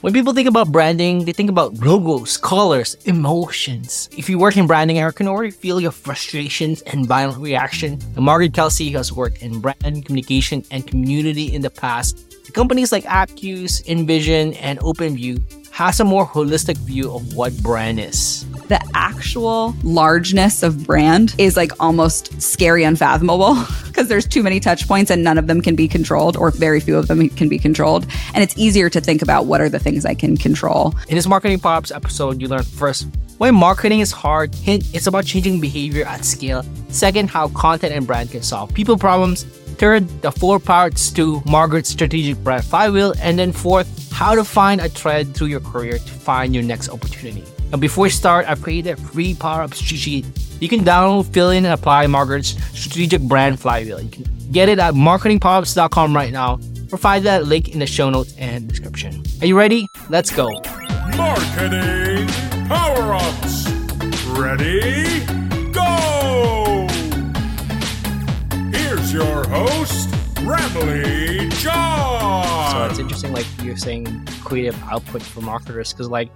When people think about branding, they think about logos, colors, emotions. If you work in branding, I can already feel your frustrations and violent reaction. And Margaret Kelsey has worked in brand communication and community in the past. Companies like Appcues, InVision, and OpenView has a more holistic view of what brand is. The actual largeness of brand is like almost scary, unfathomable because there's too many touch points and none of them can be controlled, or very few of them can be controlled. And it's easier to think about what are the things I can control. In this Marketing Powerups episode, you learn first why marketing is hard. Hint, it's about changing behavior at scale. Second, how content and brand can solve people problems. Third, the four parts to Margaret's strategic brand flywheel. And then fourth, how to find a thread through your career to find your next opportunity. Now, before we start, I've created a free Power Up cheat sheet. You can download, fill in, and apply Margaret's strategic brand flywheel. You can get it at marketingpowerups.com right now find that link in the show notes and description. Are you ready? Let's go. Marketing Power Ups. Ready? Here's your host, Ramli John. So it's interesting, like you're saying, creative output for marketers, because like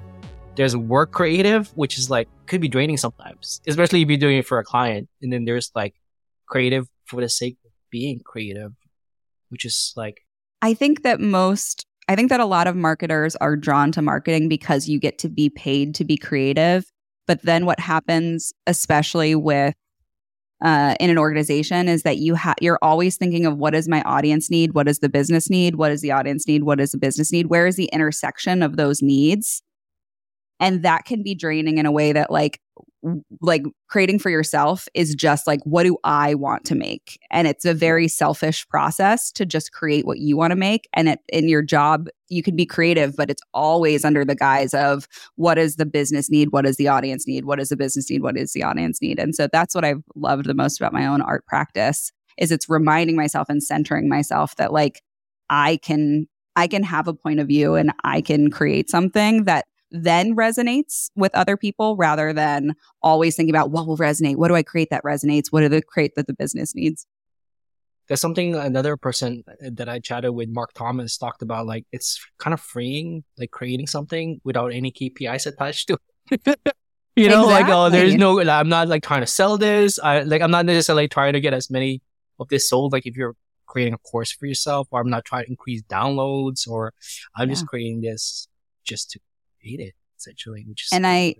there's work creative, which is like could be draining sometimes, especially if you're doing it for a client, and then there's like creative for the sake of being creative, which is like I think that most I think that a lot of marketers are drawn to marketing because you get to be paid to be creative. But then what happens, especially with uh, in an organization, is that you have you're always thinking of what does my audience need, what does the business need, what does the audience need, what does the business need, where is the intersection of those needs, and that can be draining in a way that like like creating for yourself is just like what do i want to make? And it's a very selfish process to just create what you want to make. And it, in your job you can be creative but it's always under the guise of what does the business need? What does the audience need? What does the business need? What does the audience need? And so that's what i've loved the most about my own art practice is it's reminding myself and centering myself that like i can i can have a point of view and i can create something that then resonates with other people rather than always thinking about what will resonate. What do I create that resonates? What do I create that the business needs? There's something another person uh, that I chatted with, Mark Thomas, talked about. Like it's kind of freeing, like creating something without any KPIs attached to. it. you know, exactly. like oh, there's no. I'm not like trying to sell this. I like I'm not necessarily trying to get as many of this sold. Like if you're creating a course for yourself, or I'm not trying to increase downloads, or I'm yeah. just creating this just to hate it essentially. Which and I,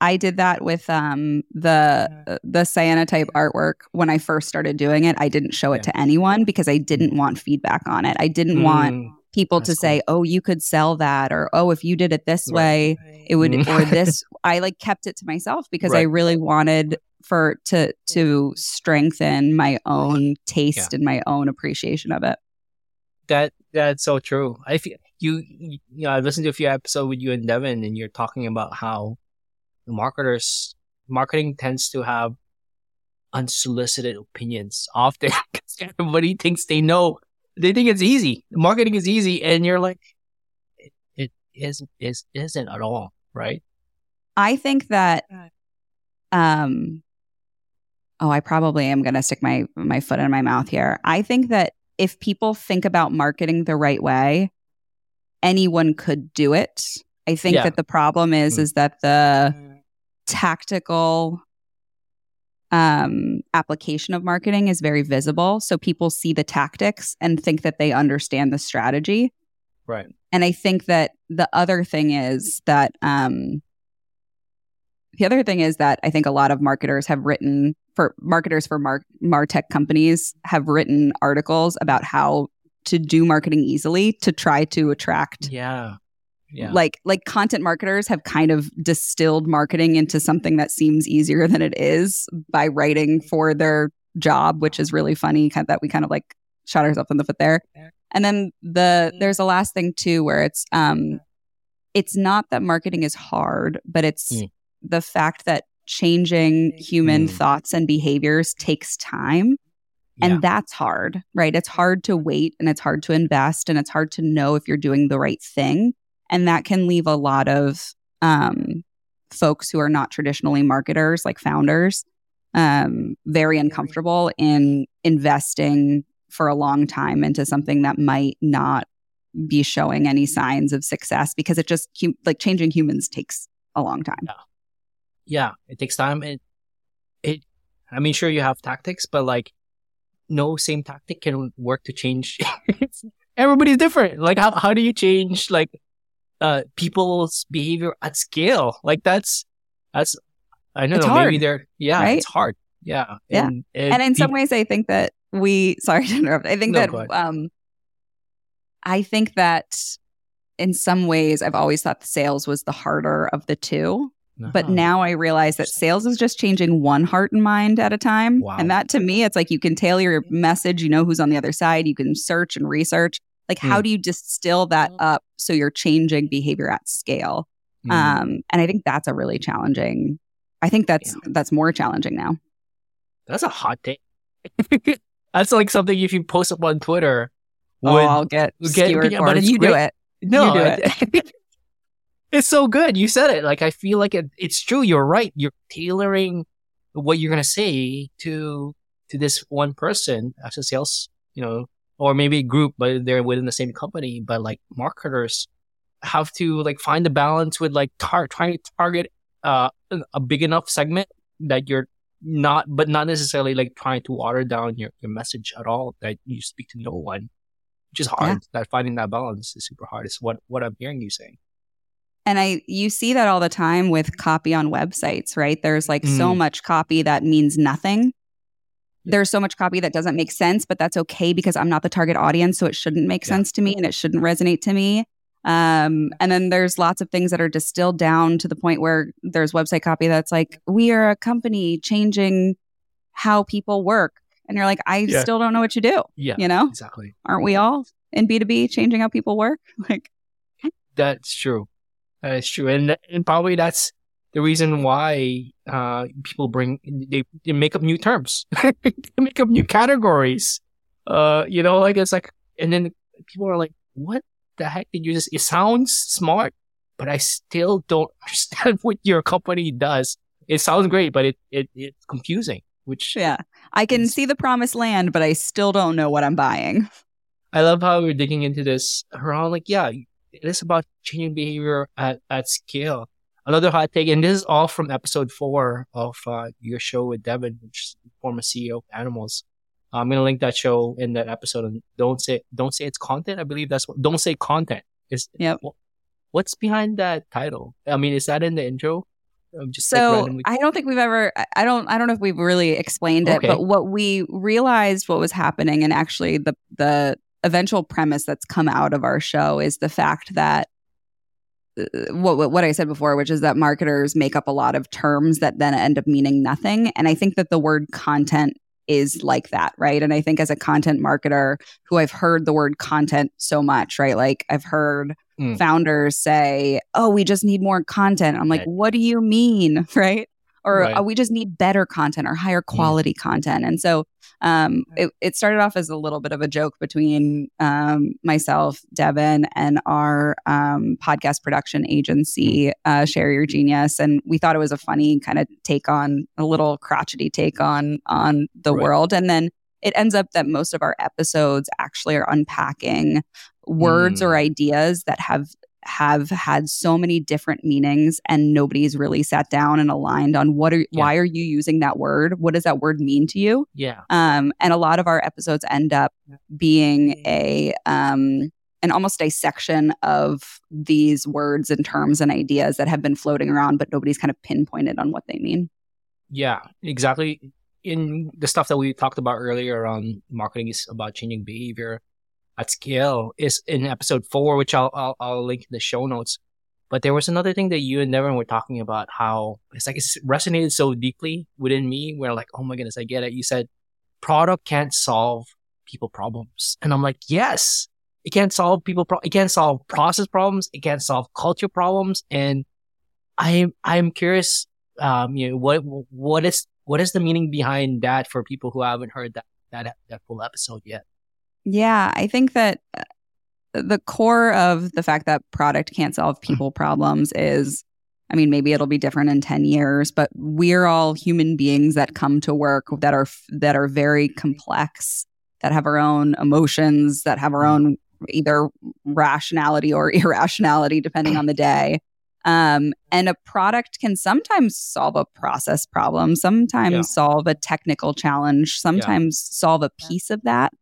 I did that with um the the cyanotype artwork when I first started doing it. I didn't show it yeah. to anyone because I didn't want feedback on it. I didn't mm, want people to cool. say, "Oh, you could sell that," or "Oh, if you did it this way, it would," mm. or this. I like kept it to myself because right. I really wanted for to to strengthen my own taste yeah. and my own appreciation of it. That that's so true. I feel you, you know, I listened to a few episodes with you and Devin, and you're talking about how marketers, marketing tends to have unsolicited opinions often because everybody thinks they know. They think it's easy. Marketing is easy, and you're like, it, it isn't, is, isn't at all, right? I think that, um, oh, I probably am going to stick my my foot in my mouth here. I think that if people think about marketing the right way, anyone could do it. I think yeah. that the problem is mm. is that the tactical um, application of marketing is very visible. So people see the tactics and think that they understand the strategy. Right. And I think that the other thing is that um, the other thing is that I think a lot of marketers have written for marketers for mar- martech companies have written articles about how to do marketing easily to try to attract yeah. Yeah. like like content marketers have kind of distilled marketing into something that seems easier than it is by writing for their job which is really funny kind of, that we kind of like shot ourselves in the foot there. And then the there's a last thing too where it's um it's not that marketing is hard but it's mm. the fact that changing. human mm. thoughts and behaviors takes time and yeah. that's hard, right? It's hard to wait and it's hard to invest and it's hard to know if you're doing the right thing. And that can leave a lot of um, folks who are not traditionally marketers, like founders, um, very uncomfortable in investing for a long time into something that might not be showing any signs of success because it just like changing humans takes a long time. Yeah, it takes time. It, it, I mean, sure you have tactics, but like, no same tactic can work to change. Everybody's different. Like, how how do you change like, uh, people's behavior at scale? Like that's that's I don't It's know. hard, maybe they're yeah, right? it's hard. Yeah, Yeah. and, and in some ways i think that we sorry to interrupt i think No, that um i think that in some ways i've always thought the sales was the harder of the two but now i realize that sales is just changing one heart and mind at a time Wow. and that to me it's like you can tailor your message you know who's on the other side you can search and research like how Hmm. do you distill that up so you're changing behavior at scale Mm. um and i think that's a really challenging i think that's that's more challenging now That's a hot take. That's like something if you post up on Twitter. oh would- i'll get would get- skewered yeah, for but it. it's you do it No, do it- it's so good. You said it. Like I feel like it, it's true. You're right. You're tailoring what you're gonna say to to this one person as a sales, you know, or maybe a group, but they're within the same company. But like marketers have to like find the balance with like tar- trying to target uh a big enough segment that you're not, but not necessarily like trying to water down your, your message at all. That you speak to no one, which is hard. That finding that balance is super hard. Is what what I'm hearing you saying. And I you see that all the time with copy on websites, right? There's like so much copy that means nothing. There's so much copy that doesn't make sense, but that's okay because I'm not the target audience, so it shouldn't make Yeah. sense to me and it shouldn't resonate to me. Um, and then there's lots of things that are distilled down to the point where there's website copy that's like, we are a company changing how people work. And you're like, I Yeah. still don't know what you do. Yeah, You know, exactly. aren't we all in B2B changing how people work? Like, That's true. That is true, and and probably that's the reason why uh people bring they, they make up new terms, they make up new categories. Uh, you know, like it's like, and then people are like, "What the heck did you just?" It sounds smart, but I still don't understand what your company does. It sounds great, but it it it's confusing. Which yeah, I can Yes. see the promised land, but I still don't know what I'm buying. I love how we're digging into this around like, yeah, it is about changing behavior at, at scale. Another hot take, and this is all from episode four of uh, your show with Devin, which is former CEO of Animalz. I'm gonna link that show in that episode. And don't say don't say it's content. I believe that's what. Don't say content. Is Yep. What's behind that title? I mean, is that in the intro? Just like So randomly- I don't think we've ever. I- I don't. I don't know if we've really explained it. Okay. But what we realized, what was happening, and actually the the eventual premise that's come out of our show is the fact that uh, what what I said before, which is that marketers make up a lot of terms that then end up meaning nothing. And I think that the word content is like that, right? And I think as a content marketer who I've heard the word content so much, right? Like I've heard Mm. founders say, "Oh, we just need more content." I'm like, Right. "What do you mean?" Right? Or Right. "Oh, we just need better content or higher quality content. And so um, it, it started off as a little bit of a joke between um, myself, Devin, and our um, podcast production agency, uh, Share Your Genius. And we thought it was a funny kind of take on a little crotchety take on on the Right. world. And then it ends up that most of our episodes actually are unpacking words Mm. or ideas that have have had so many different meanings and nobody's really sat down and aligned on what are Yeah. why are you using that word what does that word mean to you yeah, um, and a lot of our episodes end up being a um, an almost dissection of these words and terms and ideas that have been floating around but nobody's kind of pinpointed on what they mean Yeah, exactly. In the stuff that we talked about earlier around marketing is about changing behavior at scale is in episode four, which I'll, I'll, I'll link in the show notes. But there was another thing that you and Devin were talking about how it's like it's resonated so deeply within me where like, oh my goodness, I get it. You said product can't solve people problems. And I'm like, yes, it can't solve people, pro- it can't solve process problems. It can't solve culture problems. And I'm, I'm curious um, you know, what what is what is the meaning behind that for people who haven't heard that that that full episode yet? Yeah, I think that uh, the core of the fact that product can't solve Mm-hmm. people problems is I mean, maybe it'll be different in 10 years, but we're all human beings that come to work that are that are very complex, that have our own emotions, that have our Mm-hmm. own either rationality or irrationality, depending on the day. Um, and a product can sometimes solve a process problem, sometimes Yeah. solve a technical challenge, sometimes solve a piece of that.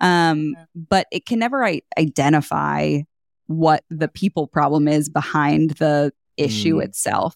Um, but it can never I- identify what the people problem is behind the issue Mm. itself.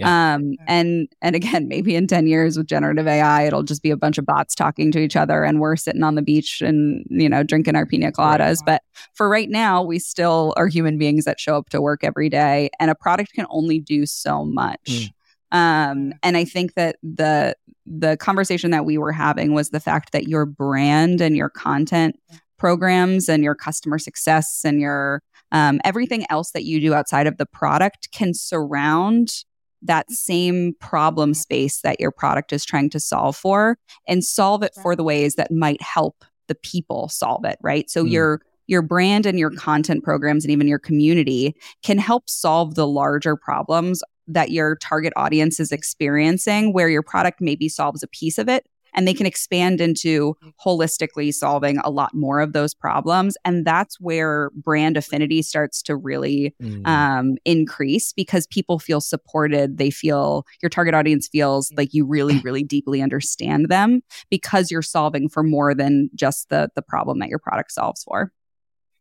Yeah. Um, and and again, maybe in 10 years with generative AI, it'll just be a bunch of bots talking to each other and we're sitting on the beach and, you know, drinking our pina coladas. But for right now, we still are human beings that show up to work every day and a product can only do so much. Um, and I think that the the conversation that we were having was the fact that your brand and your content programs and your customer success and your um, everything else that you do outside of the product can surround that same problem space that your product is trying to solve for and solve it for the ways that might help the people solve it right? So Mm. your your brand and your content programs and even your community can help solve the larger problems that your target audience is experiencing where your product maybe solves a piece of it and they can expand into holistically solving a lot more of those problems and that's where brand affinity starts to really Mm. um, increase because people feel supported. They feel your target audience feels like you really, really deeply understand them because you're solving for more than just the the problem that your product solves for.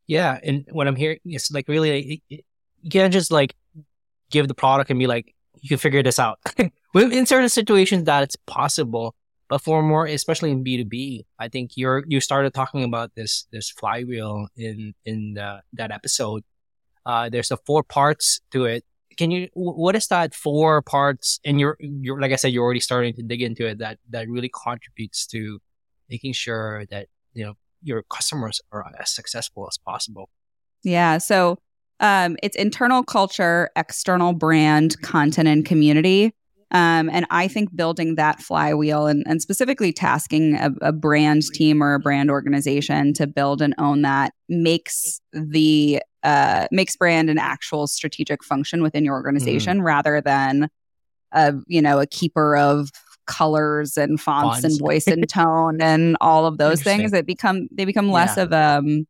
Yeah, and what I'm hearing is like really, you can't just like give the product and be like, you can figure this out. In certain situations, that it's possible, but for more, especially in B two B, I think you're you started talking about this this flywheel in in the, that episode. Uh, there's the four parts to it. Can you? What is that four parts? And you're you're like I said, you're already starting to dig into it. That that really contributes to making sure that you know your customers are as successful as possible. Yeah. So um, it's internal culture, external brand, content, and community. Um, and I think building that flywheel and, and specifically tasking a, a brand team or a brand organization to build and own that makes the uh, makes brand an actual strategic function within your organization rather than a you know a keeper of colors and fonts, Fonts. and voice and tone and all of those things. that become they become less of um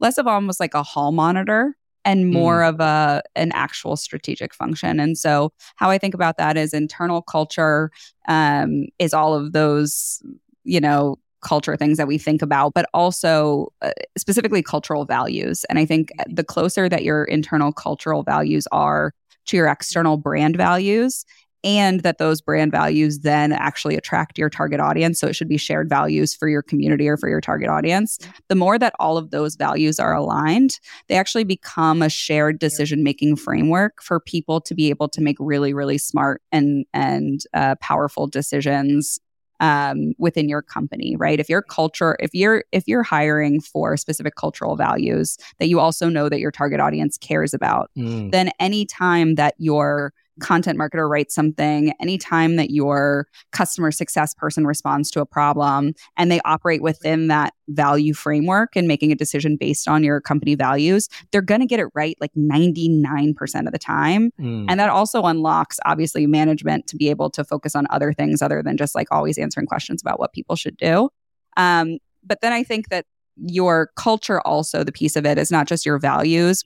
less of almost like a hall monitor and more of a an actual strategic function. And so how I think about that is internal culture um, is all of those, you know, culture things that we think about, but also uh, specifically cultural values. And I think the closer that your internal cultural values are to your external brand values, and that those brand values then actually attract your target audience. So it should be shared values for your community or for your target audience. The more that all of those values are aligned, they actually become a shared decision making framework for people to be able to make really, really smart and and uh, powerful decisions um, within your company. Right? If your culture, if you're if you're hiring for specific cultural values that you also know that your target audience cares about, Mm. then anytime that your content marketer writes something, anytime that your customer success person responds to a problem and they operate within that value framework and making a decision based on your company values, they're going to get it right like 99% of the time. Mm. And that also unlocks, obviously, management to be able to focus on other things other than just like always answering questions about what people should do. Um, but then I think that your culture, also, the piece of it is not just your values,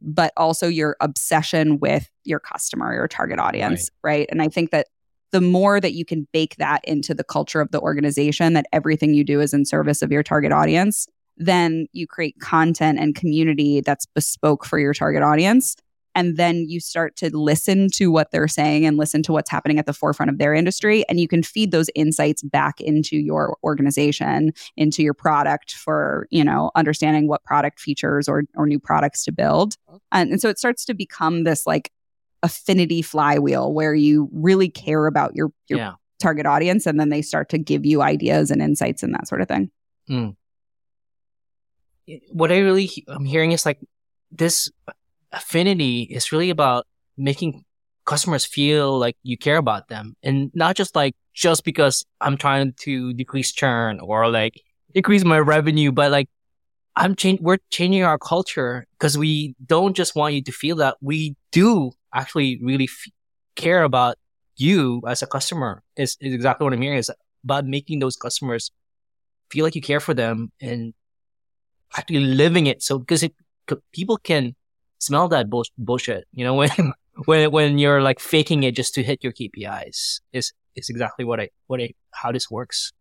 but also your obsession with your customer, your target audience, right? And I think that the more that you can bake that into the culture of the organization, that everything you do is in service of your target audience, then you create content and community that's bespoke for your target audience. And then you start to listen to what they're saying and listen to what's happening at the forefront of their industry. And you can feed those insights back into your organization, into your product for, you know, understanding what product features or, or new products to build. And, and so it starts to become this like affinity flywheel where you really care about your, your yeah. target audience and then they start to give you ideas and insights and that sort of thing. Hmm. What I really I'm hearing is like this affinity is really about making customers feel like you care about them and not just like just because I'm trying to decrease churn or like increase my revenue, but like I'm change we're changing our culture because we don't just want you to feel that we do actually really f- care about you as a customer is, is exactly what I'm hearing is about making those customers feel like you care for them and actually living it. So because it, people can smell that bull- bullshit, you know, when when when you're like faking it just to hit your KPIs is is exactly what I what I how this works.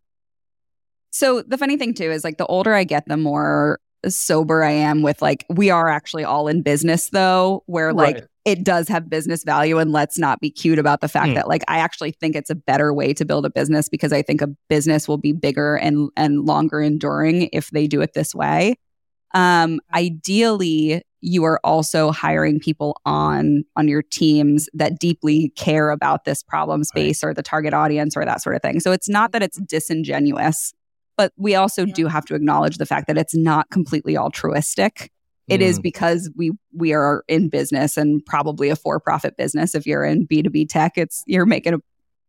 So the funny thing too is like the older I get, the more sober I am with like we are actually all in business though, where like Right. it does have business value and let's not be cute about the fact Mm. that like I actually think it's a better way to build a business because I think a business will be bigger and and longer enduring if they do it this way. Um ideally you are also hiring people on on your teams that deeply care about this problem space or the target audience or that sort of thing. So it's not that it's disingenuous, but we also do have to acknowledge the fact that it's not completely altruistic. It is Mm. because we we are in business and probably a for-profit business. If you're in B2B tech, it's you're making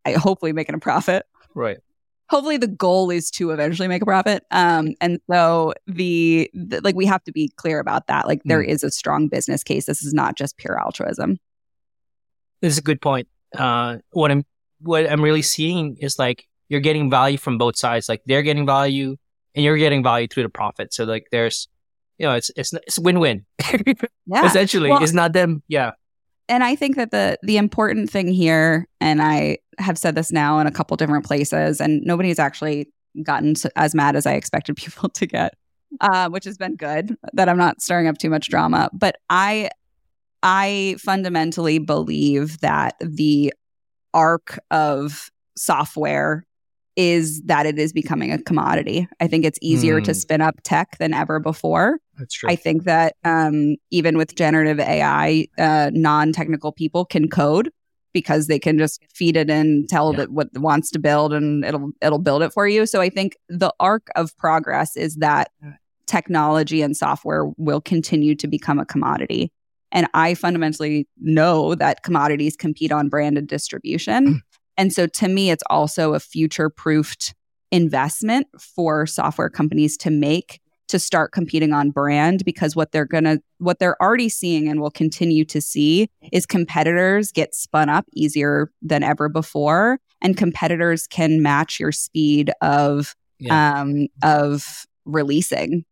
a hopefully making a profit. right. Hopefully the goal is to eventually make a profit. Um and so the, the like we have to be clear about that. Like there is a strong business case. This is not just pure altruism. This is a good point. Uh, what I'm what I'm really seeing is like you're getting value from both sides. Like they're getting value, and you're getting value through the profit. So like there's, you know, it's it's it's win win. Yeah. Essentially, Well- it's not them. Yeah. And I think that the the important thing here, and I have said this now in a couple different places, and nobody's actually gotten as mad as I expected people to get, uh, which has been good. That I'm not stirring up too much drama, but I I fundamentally believe that the arc of software is that it is becoming a commodity. I think it's easier to Hmm. spin up tech than ever before. That's true. I think that um, even with generative AI, uh, non-technical people can code because they can just feed it and tell Yeah. it what it wants to build, and it'll it'll build it for you. So I think the arc of progress is that technology and software will continue to become a commodity. And I fundamentally know that commodities compete on brand and distribution. and so to me, it's also a future proofed investment for software companies to make to start competing on brand because what they're going to what they're already seeing and will continue to see is competitors get spun up easier than ever before and competitors can match your speed of Yeah. um of releasing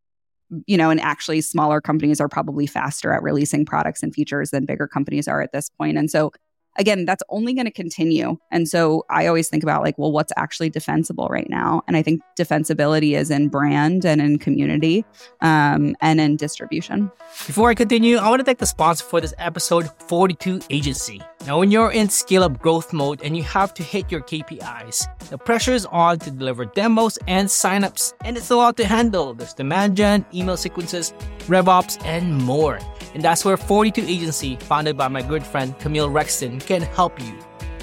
you know and actually smaller companies are probably faster at releasing products and features than bigger companies are at this point and so again that's only going to continue and so i always think about like well what's actually defensible right now and i think defensibility is in brand and in community um, and in distribution Before I continue, I want to thank the sponsor for this episode, 42 Agency. Now, when you're in scale up growth mode and you have to hit your KPIs, the pressure is on to deliver demos and signups, and it's a lot to handle. There's demand gen, email sequences, RevOps, and more. And that's where 42 Agency, founded by my good friend Kamil Rextin, can help you.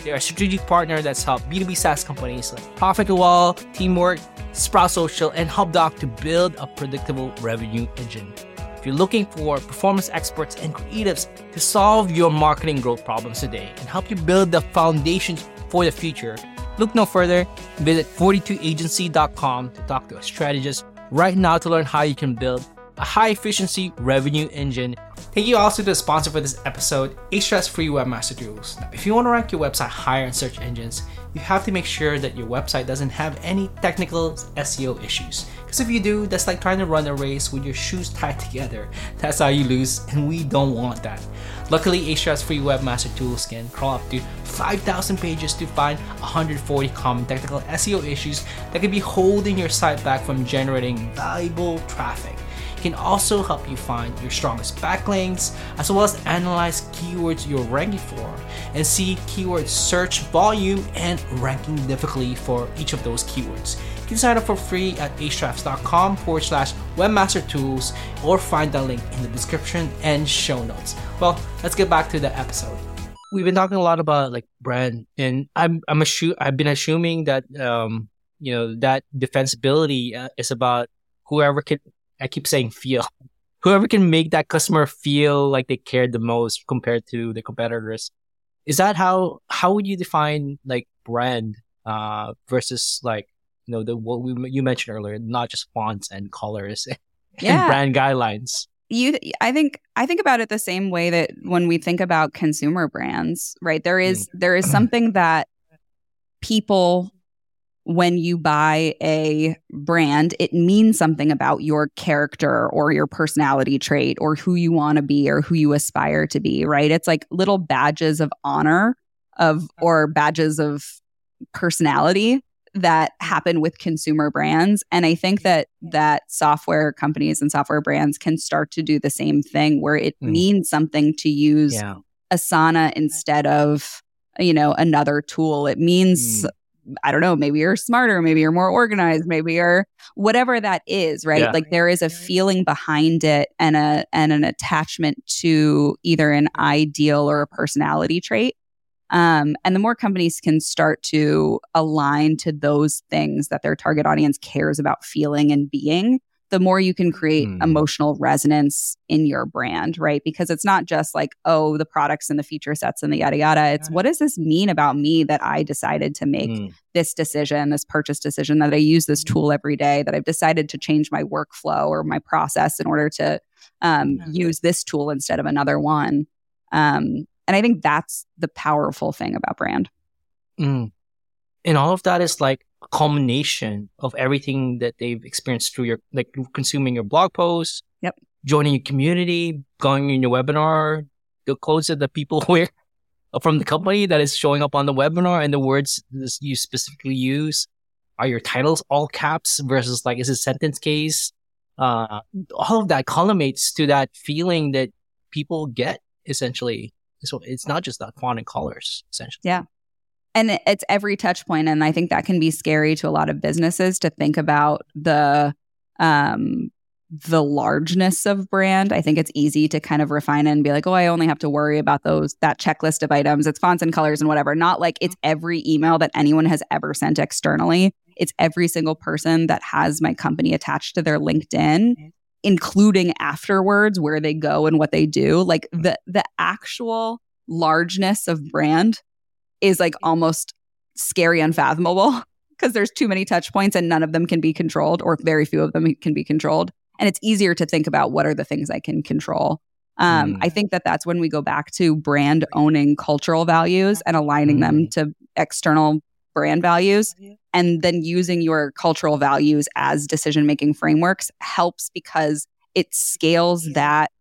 They're a strategic partner that's helped B2B SaaS companies like ProfitWell, Teamwork, Sprout Social, and HubDoc to build a predictable revenue engine. If you're looking for performance experts and creatives to solve your marketing growth problems today and help you build the foundations for the future, look no further. Visit 42agency.com to talk to a strategist right now to learn how you can build a high efficiency revenue engine. Thank you also to the sponsor for this episode, Ahrefs Free Webmaster Tools. Now, if you want to rank your website higher in search engines, you have to make sure that your website doesn't have any technical SEO issues. Because if you do, that's like trying to run a race with your shoes tied together. That's how you lose, and we don't want that. Luckily, Ahrefs Free Webmaster Tools can crawl up to 5,000 pages to find 140 common technical SEO issues that could be holding your site back from generating valuable traffic can also help you find your strongest backlinks as well as analyze keywords you're ranking for and see keyword search volume and ranking difficulty for each of those keywords. You can sign up for free at ahrefs.com forward slash webmaster tools or find the link in the description and show notes. Well, let's get back to the episode. We've been talking a lot about like brand and I'm I'm assu- I've been assuming that um you know that defensibility uh, is about whoever can I keep saying feel. Whoever can make that customer feel like they cared the most compared to the competitors. Is that how how would you define like brand uh versus like you know the what we you mentioned earlier, not just fonts and colors and Yeah. brand guidelines. you i think i think about it the same way that when we think about consumer brands right there is there is something that people when you buy a brand, it means something about your character or your personality trait or who you want to be or who you aspire to be, right? It's like little badges of honor of or badges of personality that happen with consumer brands and i think that that software companies and software brands can start to do the same thing where it mm. means something to use yeah. asana instead of you know another tool it means mm. I don't know, maybe you're smarter, maybe you're more organized, maybe you're whatever that is, right? Yeah. Like there is a feeling behind it and a and an attachment to either an ideal or a personality trait. Um, and the more companies can start to align to those things that their target audience cares about feeling and being, the more you can create mm. emotional resonance in your brand, right? Because it's not just like, oh, the products and the feature sets and the yada yada. It's what does this mean about me that I decided to make mm. this decision, this purchase decision, that I use this tool every day, that I've decided to change my workflow or my process in order to um, use this tool instead of another one. Um, and I think that's the powerful thing about brand. Mm. And all of that is like culmination of everything that they've experienced through your, like consuming your blog posts. Yep. Joining your community, going in your webinar, the clothes that the people wear from the company that is showing up on the webinar and the words you specifically use. Are your titles all caps versus like, is it sentence case? Uh, all of that culminates to that feeling that people get essentially so it's not just the font and colors, essentially. Yeah. And it's every touchpoint. And I think that can be scary to a lot of businesses to think about the um the largeness of brand. I think it's easy to kind of refine it and be like, oh, I only have to worry about those that checklist of items. It's fonts and colors and whatever. Not like it's mm-hmm. every email that anyone has ever sent externally. It's every single person that has my company attached to their LinkedIn mm-hmm. including afterwards where they go and what they do like mm-hmm. the the actual largeness of brand is like almost scary unfathomable because there's too many touch points and none of them can be controlled or very few of them can be controlled. And it's easier to think about what are the things i can control. Um, mm. i think that that's when we go back to brand owning cultural values and aligning mm. them to external brand values. And then using your cultural values as decision making frameworks helps because it scales that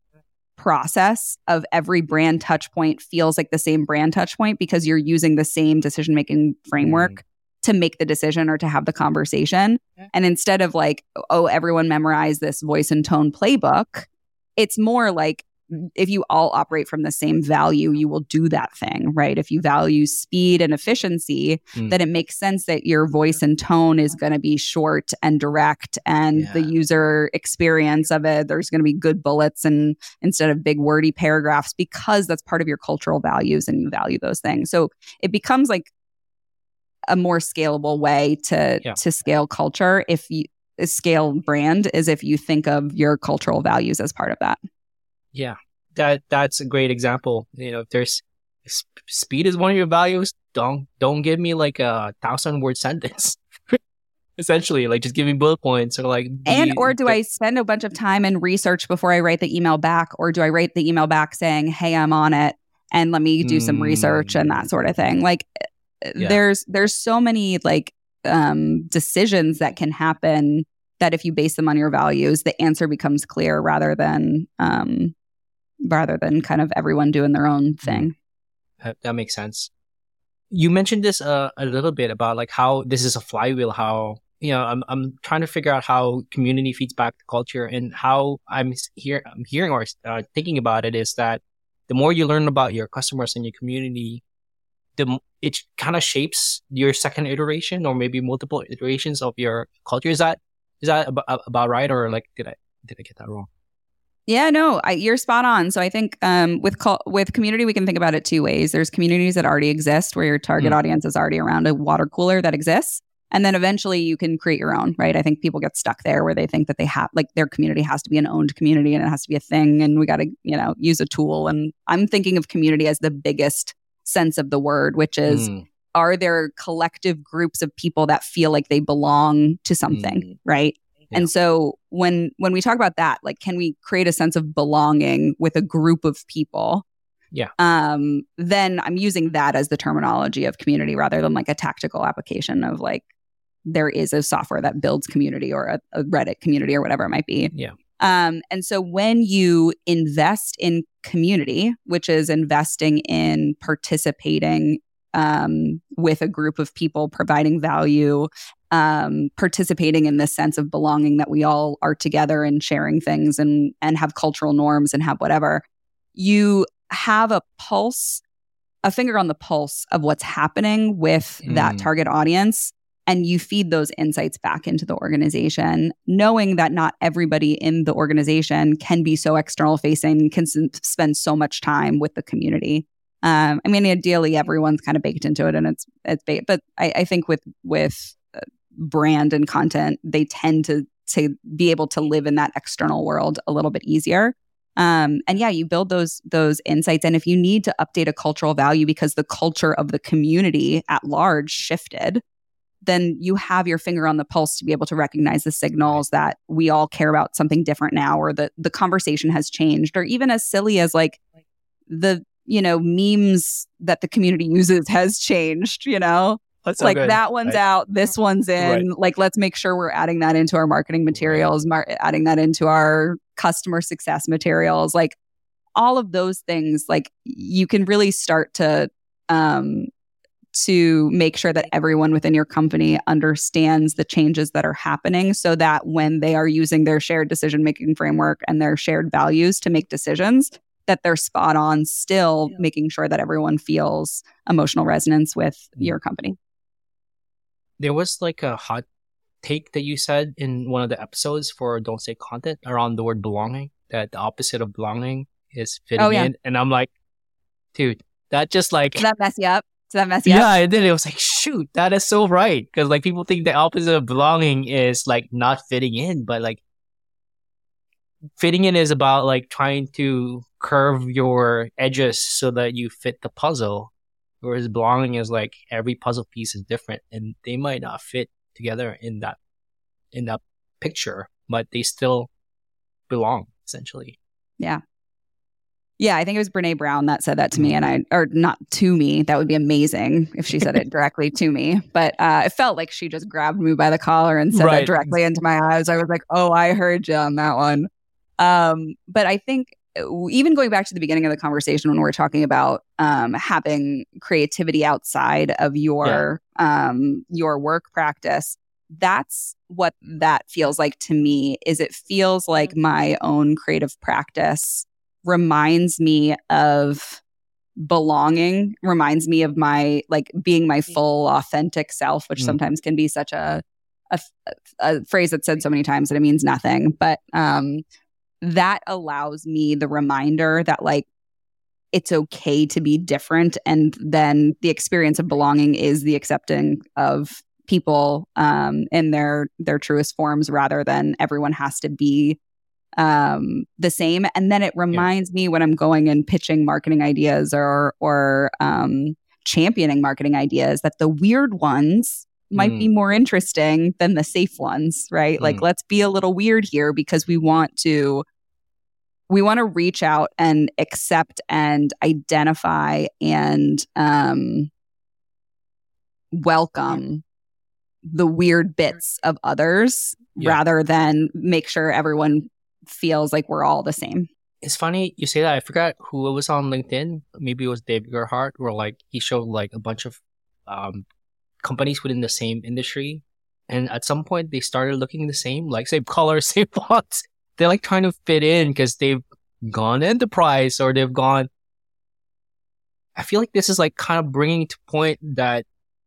process of every brand touch point feels like the same brand touch point because you're using the same decision making framework mm. to make the decision or to have the conversation. And instead of like, oh, everyone memorize this voice and tone playbook, it's more like if you all operate from the same value, you will do that thing, right? If you value speed and efficiency, mm. then it makes sense that your voice and tone is going to be short and direct and yeah. the user experience of it, there's going to be good bullets and instead of big wordy paragraphs because that's part of your cultural values and you value those things. So it becomes like a more scalable way to yeah. to scale culture if you scale brand is if you think of your cultural values as part of that. Yeah, that that's a great example. You know, if there's if speed is one of your values, don't don't give me like a thousand word sentence. Essentially, like just give me bullet points or like and or do I spend a bunch of time and research before I write the email back, or do I write the email back saying, "Hey, I'm on it," and let me do mm. some research and that sort of thing. Like, yeah. there's there's so many like um, decisions that can happen that if you base them on your values, the answer becomes clear rather than um, rather than kind of everyone doing their own mm-hmm. thing. That, that makes sense. You mentioned this uh, a little bit about like how this is a flywheel, how you know, I'm I'm trying to figure out how community feeds back to culture, and how I'm here I'm hearing or uh, thinking about it is that the more you learn about your customers and your community, the it kind of shapes your second iteration or maybe multiple iterations of your culture. Is that is that about, about right, or like did I did I get that wrong? Yeah, no, I, you're spot on. So I think um, with with community, we can think about it two ways. There's communities that already exist where your target mm. audience is already around a water cooler that exists, and then eventually you can create your own. Right? I think people get stuck there where they think that they have like their community has to be an owned community and it has to be a thing, and we got to you know use a tool. And I'm thinking of community as the biggest sense of the word, which is. Mm. Are there collective groups of people that feel like they belong to something, mm. right? And so when when we talk about that, like can we create a sense of belonging with a group of people? Yeah. Um, then I'm using that as the terminology of community rather than like a tactical application of like there is a software that builds community or a, a Reddit community or whatever it might be. Yeah. Um, and so when you invest in community, which is investing in participating um, with a group of people, providing value, um, participating in this sense of belonging that we all are together and sharing things and and have cultural norms and have whatever, you have a pulse, a finger on the pulse of what's happening with that Mm. target audience and you feed those insights back into the organization, knowing that not everybody in the organization can be so external facing, can s- spend so much time with the community. Um, I mean, ideally, everyone's kind of baked into it, and it's it's baked. But I, I think with with brand and content, they tend to to be able to live in that external world a little bit easier. Um, and yeah, you build those those insights, and if you need to update a cultural value because the culture of the community at large shifted, then you have your finger on the pulse to be able to recognize the signals that we all care about something different now or that the conversation has changed or even as silly as like the you know memes that the community uses has changed you know That's like that one's out this one's in. Like let's make sure we're adding that into our marketing materials mar- adding that into our customer success materials like all of those things like you can really start to um to make sure that everyone within your company understands the changes that are happening so that when they are using their shared decision making framework and their shared values to make decisions that they're spot on still making sure that everyone feels emotional resonance with your company there was like a hot take that you said in one of the episodes for Don't Say Content around the word belonging, that the opposite of belonging is fitting Oh, yeah. in. And I'm like, dude, that just like, Does that mess you up? Does that mess you up? yeah, up? and then it was like, shoot, that is so right. Cause like people think the opposite of belonging is like not fitting in, but like fitting in is about like trying to curve your edges so that you fit the puzzle. Whereas belonging is like every puzzle piece is different and they might not fit together in that in that picture, but they still belong essentially. Yeah, Yeah, I think it was Brene Brown that said that to me, and I, or not to me. That would be amazing if she said it directly to me. But uh, it felt like she just grabbed me by the collar and said Right. that directly into my eyes. I was like, "Oh, I heard you on that one." Um, but I think even going back to the beginning of the conversation when we are talking about um, having creativity outside of your um, your work practice, that's what that feels like to me. Is it feels like my own creative practice reminds me of belonging reminds me of my like being my full authentic self which Mm. sometimes can be such a, a a phrase that's said so many times that it means nothing but um that allows me the reminder that like it's okay to be different and then the experience of belonging is the accepting of people um in their their truest forms rather than everyone has to be um the same. And then it reminds me when i'm going and pitching marketing ideas or or um championing marketing ideas that the weird ones might be more interesting than the safe ones right? Like Mm. let's be a little weird here because we want to we want to reach out and accept and identify and um welcome the weird bits of others Yeah. rather than make sure everyone feels like we're all the same. It's funny you say that. I forgot who it was on LinkedIn. Maybe it was David Gerhardt, where like he showed like a bunch of um, companies within the same industry, and at some point they started looking the same, like same color, same fonts. They're like trying to fit in because they've gone enterprise or they've gone. I feel like this is like kind of bringing to point that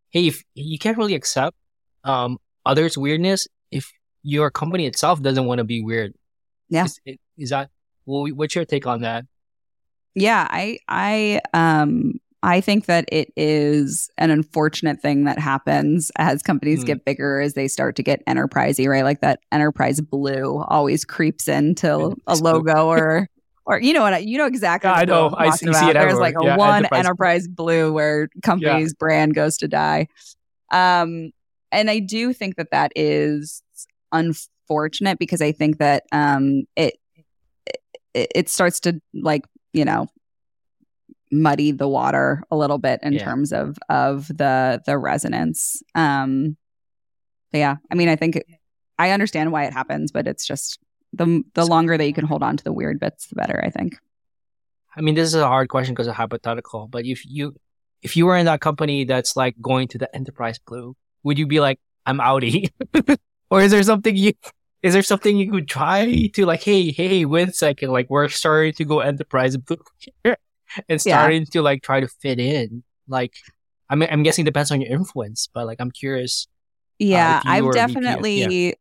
hey, if you can't really accept um, others' weirdness if your company itself doesn't want to be weird. Yeah. Is, is that well, what's your take on that? Yeah, I I um I think that it is an unfortunate thing that happens as companies Hmm. get bigger as they start to get enterprisey, right? Like that enterprise blue always creeps into a logo or or you know what I, you know exactly Yeah, I know. I see- see about. it There's everywhere. like a Yeah, one enterprise enterprise, blue where company's brand goes to die. Um and I do think that that is unfortunate because I think that um it it, it starts to like you know muddy the water a little bit in Yeah. terms of of the the resonance um yeah, I mean, I think it, I understand why it happens, but it's just the the longer that you can hold on to the weird bits, the better. I think. I mean, this is a hard question because of hypothetical. But if you if you were in that company that's like going to the enterprise blue, would you be like, I'm outie, or is there something you is there something you could try to like, hey, hey, wait a second, like we're starting to go enterprise blue here and starting yeah. to like try to fit in. Like, I mean, I'm guessing it depends on your influence, but like, I'm curious. Uh, yeah, uh, I've definitely yeah.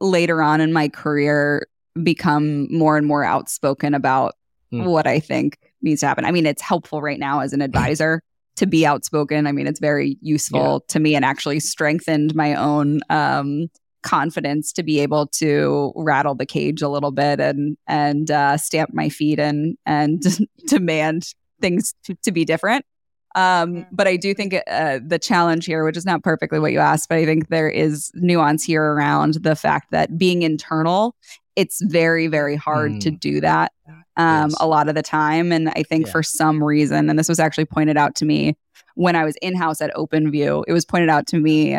later on in my career become more and more outspoken about mm. what I think needs to happen. I mean, it's helpful right now as an advisor to be outspoken. I mean, it's very useful yeah. to me and actually strengthened my own um, confidence to be able to rattle the cage a little bit and and uh, stamp my feet and and demand things to, to be different. Um, but I do think uh, the challenge here, which is not perfectly what you asked, but I think there is nuance here around the fact that being internal, it's very, very hard mm. to do that um, yes. a lot of the time. And I think yeah. for some reason, and this was actually pointed out to me when I was in house at OpenView, it was pointed out to me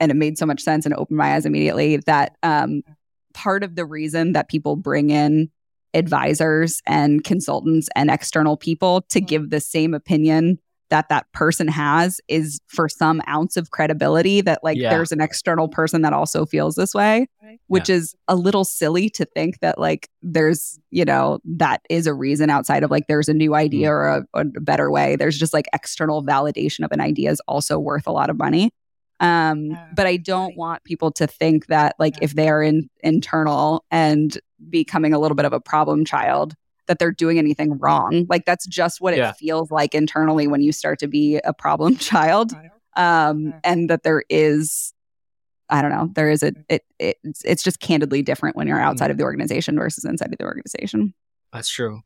and it made so much sense and opened my eyes immediately that um, part of the reason that people bring in advisors and consultants and external people to give the same opinion that that person has is for some ounce of credibility that like yeah. there's an external person that also feels this way which yeah. is a little silly to think that like there's you know that is a reason outside of like there's a new idea mm. or a, a better way there's just like external validation of an idea is also worth a lot of money um but i don't want people to think that like if they are in internal and becoming a little bit of a problem child that they're doing anything wrong. Like that's just what yeah. it feels like internally when you start to be a problem child. Um, and that there is, I don't know, there is a, it, it it's, it's just candidly different when you're outside mm. of the organization versus inside of the organization. That's true.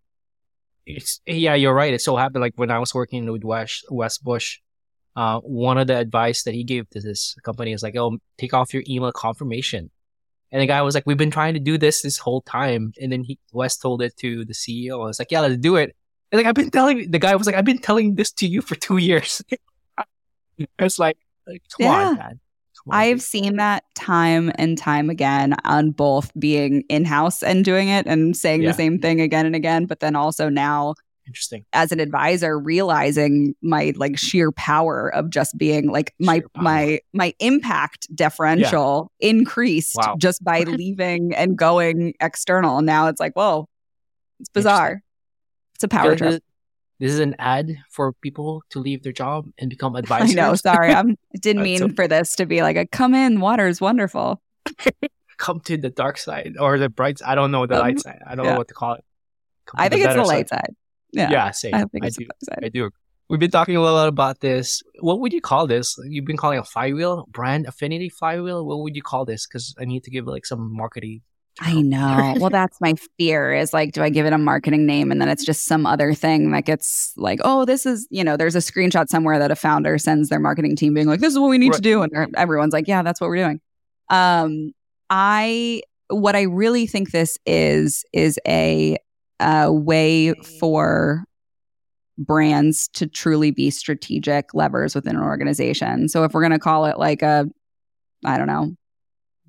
It's, yeah, you're right. It so happened like when I was working with Wes, Wes Bush, uh, one of the advice that he gave to this company is like, oh, take off your email confirmation. And the guy was like, "We've been trying to do this this whole time." And then he Wes told it to the CEO. I was like, "Yeah, let's do it." And like I've been telling the guy was like, "I've been telling this to you for two years." it's like, like come yeah. on, man. I've seen that time and time again on both being in house and doing it and saying yeah. the same thing again and again, but then also now interesting as an advisor realizing my like sheer power of just being like my my my impact differential yeah. increased wow. just by leaving and going external now it's like whoa it's bizarre it's a power trip this is an ad for people to leave their job and become advisors. I know. Sorry, I'm, I didn't mean so- for this to be like a come in. Water is wonderful. come to the dark side or the bright. I don't know the um, light side. I don't yeah. know what to call it. I think it's the light side. side. Yeah, yeah, same. I, I do. I do. We've been talking a lot about this. What would you call this? You've been calling a flywheel, brand affinity flywheel. What would you call this? Because I need to give like some marketing. I know. well, that's my fear is like, do I give it a marketing name and then it's just some other thing that gets like, oh, this is, you know, there's a screenshot somewhere that a founder sends their marketing team being like, this is what we need right. to do. And everyone's like, yeah, that's what we're doing. Um, I, what I really think this is, is a a way for brands to truly be strategic levers within an organization. So if we're going to call it like a, I don't know,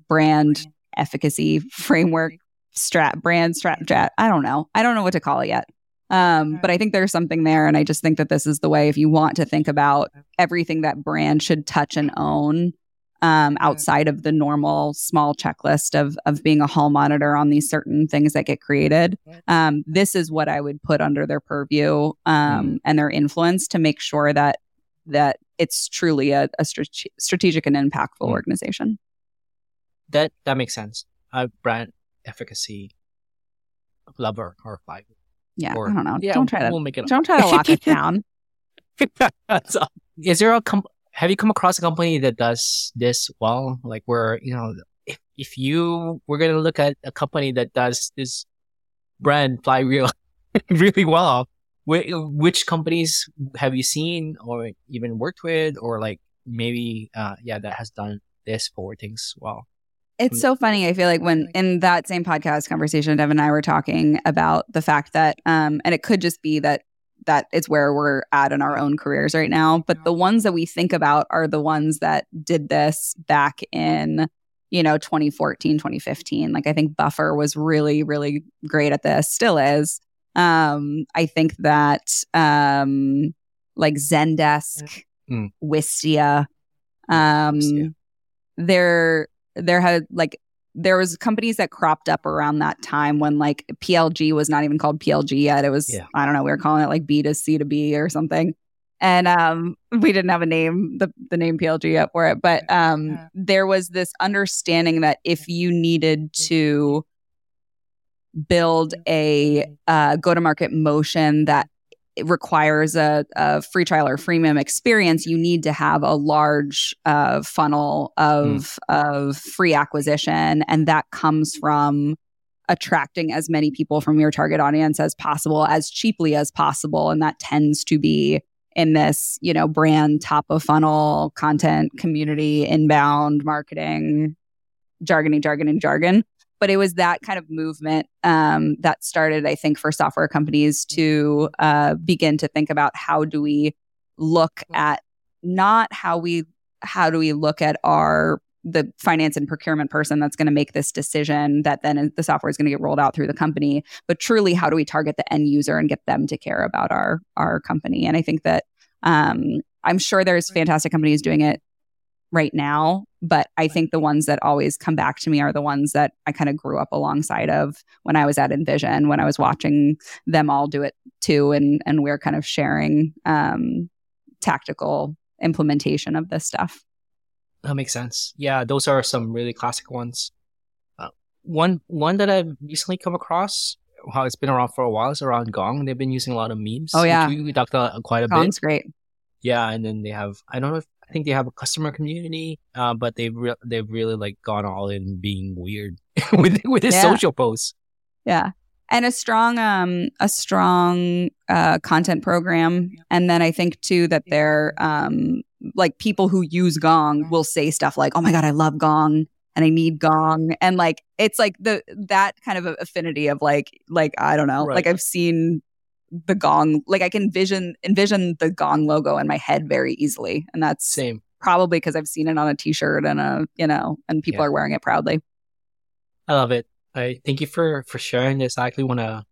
brand efficacy framework, strat, brand strat, jet, I don't know. I don't know what to call it yet. Um, but I think there's something there. And I just think that this is the way, if you want to think about everything that brand should touch and own, um, outside of the normal small checklist of of being a hall monitor on these certain things that get created. Um, this is what I would put under their purview um, mm. and their influence to make sure that that it's truly a, a strate- strategic and impactful mm. organization. That that makes sense. A brand efficacy lover or five. Yeah, or, I don't know. Yeah, don't try to we'll make it don't try to lock it down. is there a com- have you come across a company that does this well? Like where, you know, if, if you were going to look at a company that does this brand flywheel really well, which companies have you seen or even worked with or like maybe, uh, yeah, that has done this for things well? It's so funny. I feel like when in that same podcast conversation, Devin and I were talking about the fact that, um, and it could just be that that is where we're at in our own careers right now. But the ones that we think about are the ones that did this back in, you know, 2014, 2015. Like I think Buffer was really, really great at this, still is. Um, I think that um like Zendesk, Mm. Wistia, um, Wistia. there there had like there was companies that cropped up around that time when like PLG was not even called PLG yet. It was Yeah. I don't know, we were calling it like B to C to B or something. And um we didn't have a name, the the name PLG yet for it. But um there was this understanding that if you needed to build a uh, go to market motion that requires a, a free trial or freemium experience, you need to have a large uh, funnel of of free acquisition, and that comes from attracting as many people from your target audience as possible as cheaply as possible, and that tends to be in this you know brand top of funnel content community inbound marketing jargony jargon and jargon but it was that kind of movement um, that started, I think, for software companies to uh, begin to think about how do we look at not how we how do we look at our the finance and procurement person that's going to make this decision that then the software is going to get rolled out through the company but truly how do we target the end user and get them to care about our our company? And i think that um, i'm sure there's fantastic companies doing it right now but i think the ones that always come back to me are the ones that i kind of grew up alongside of when i was at InVision when i was watching them all do it too and and we're kind of sharing um, tactical implementation of this stuff That makes sense. Yeah, those are some really classic ones. Uh, one one that I've recently come across, how it's been around for a while, is around Gong. They've been using a lot of memes. Oh, yeah. we, we talked about quite a Gong's bit. great Yeah, and then they have I don't know if I think they have a customer community, uh, but they've re- they've really like gone all in being weird with with his Yeah. social posts. Yeah. And a strong um a strong uh content program and then I think too that they're um like people who use Gong will say stuff like, "Oh my god, I love Gong." And I need Gong, and like it's like the that kind of affinity of like like I don't know, Right. like I've seen the Gong, like I can vision envision the Gong logo in my head very easily, and that's Same. probably because I've seen it on a T-shirt and a you know, and people Yeah. are wearing it proudly. I love it. I thank you for for sharing this. I actually want to.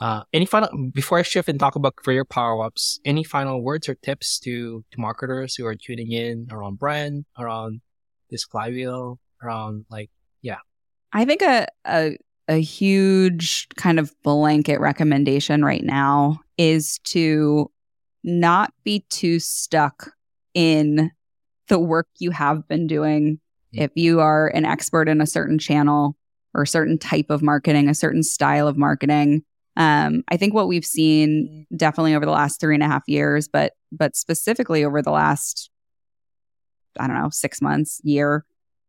Uh, any final before I shift and talk about career power ups? Any final words or tips to to marketers who are tuning in around brand, around this flywheel, around like yeah. I think a, a a huge kind of blanket recommendation right now is to not be too stuck in the work you have been doing. Mm. If you are an expert in a certain channel or a certain type of marketing, a certain style of marketing, um, I think what we've seen definitely over the last three and a half years, but but specifically over the last, I don't know, six months, year,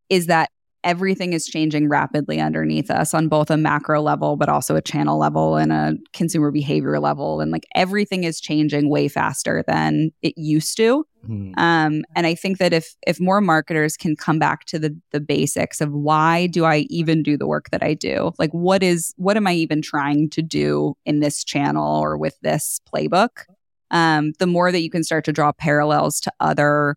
is that everything is changing rapidly underneath us on both a macro level, but also a channel level and a consumer behavior level. And like everything is changing way faster than it used to. hmm, Um, and I think that if if more marketers can come back to the the basics of why do I even do the work that I do? Like what is what am I even trying to do in this channel or with this playbook? Um, the more that you can start to draw parallels to other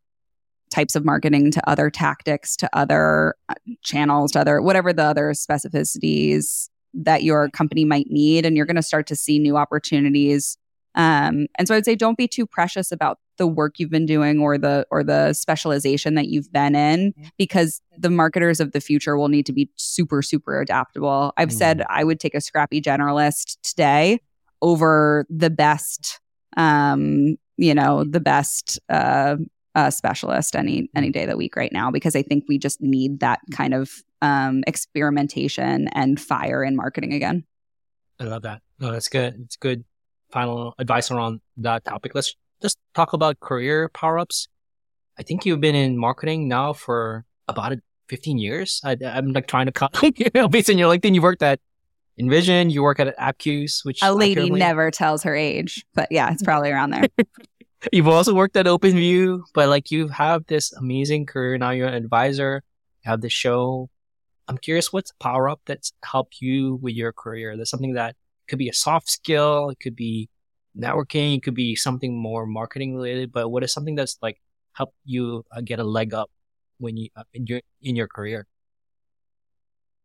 types of marketing, to other tactics, to other uh, channels, to other whatever the other specificities that your company might need, and you're going to start to see new opportunities. Um, and so I'd say don't be too precious about the work you've been doing or the or the specialization that you've been in because the marketers of the future will need to be super super adaptable. I've said I would take a scrappy generalist today over the best um, you know, the best uh, uh specialist any any day of the week right now because I think we just need that kind of um experimentation and fire in marketing again. I love that. No, that's good. It's good. Final advice around that topic. Let's just talk about career power ups. I think you've been in marketing now for about 15 years. I, I'm like trying to cut, you know, based on your LinkedIn, you worked at InVision, you work at Appcues, which A lady never tells her age, but yeah, it's probably around there. You've also worked at OpenView, but like you have this amazing career. Now you're an advisor, you have the show. I'm curious what's power up that's helped you with your career? There's something that could be a soft skill. It could be networking. It could be something more marketing related. But what is something that's like helped you uh, get a leg up when you uh, in your in your career?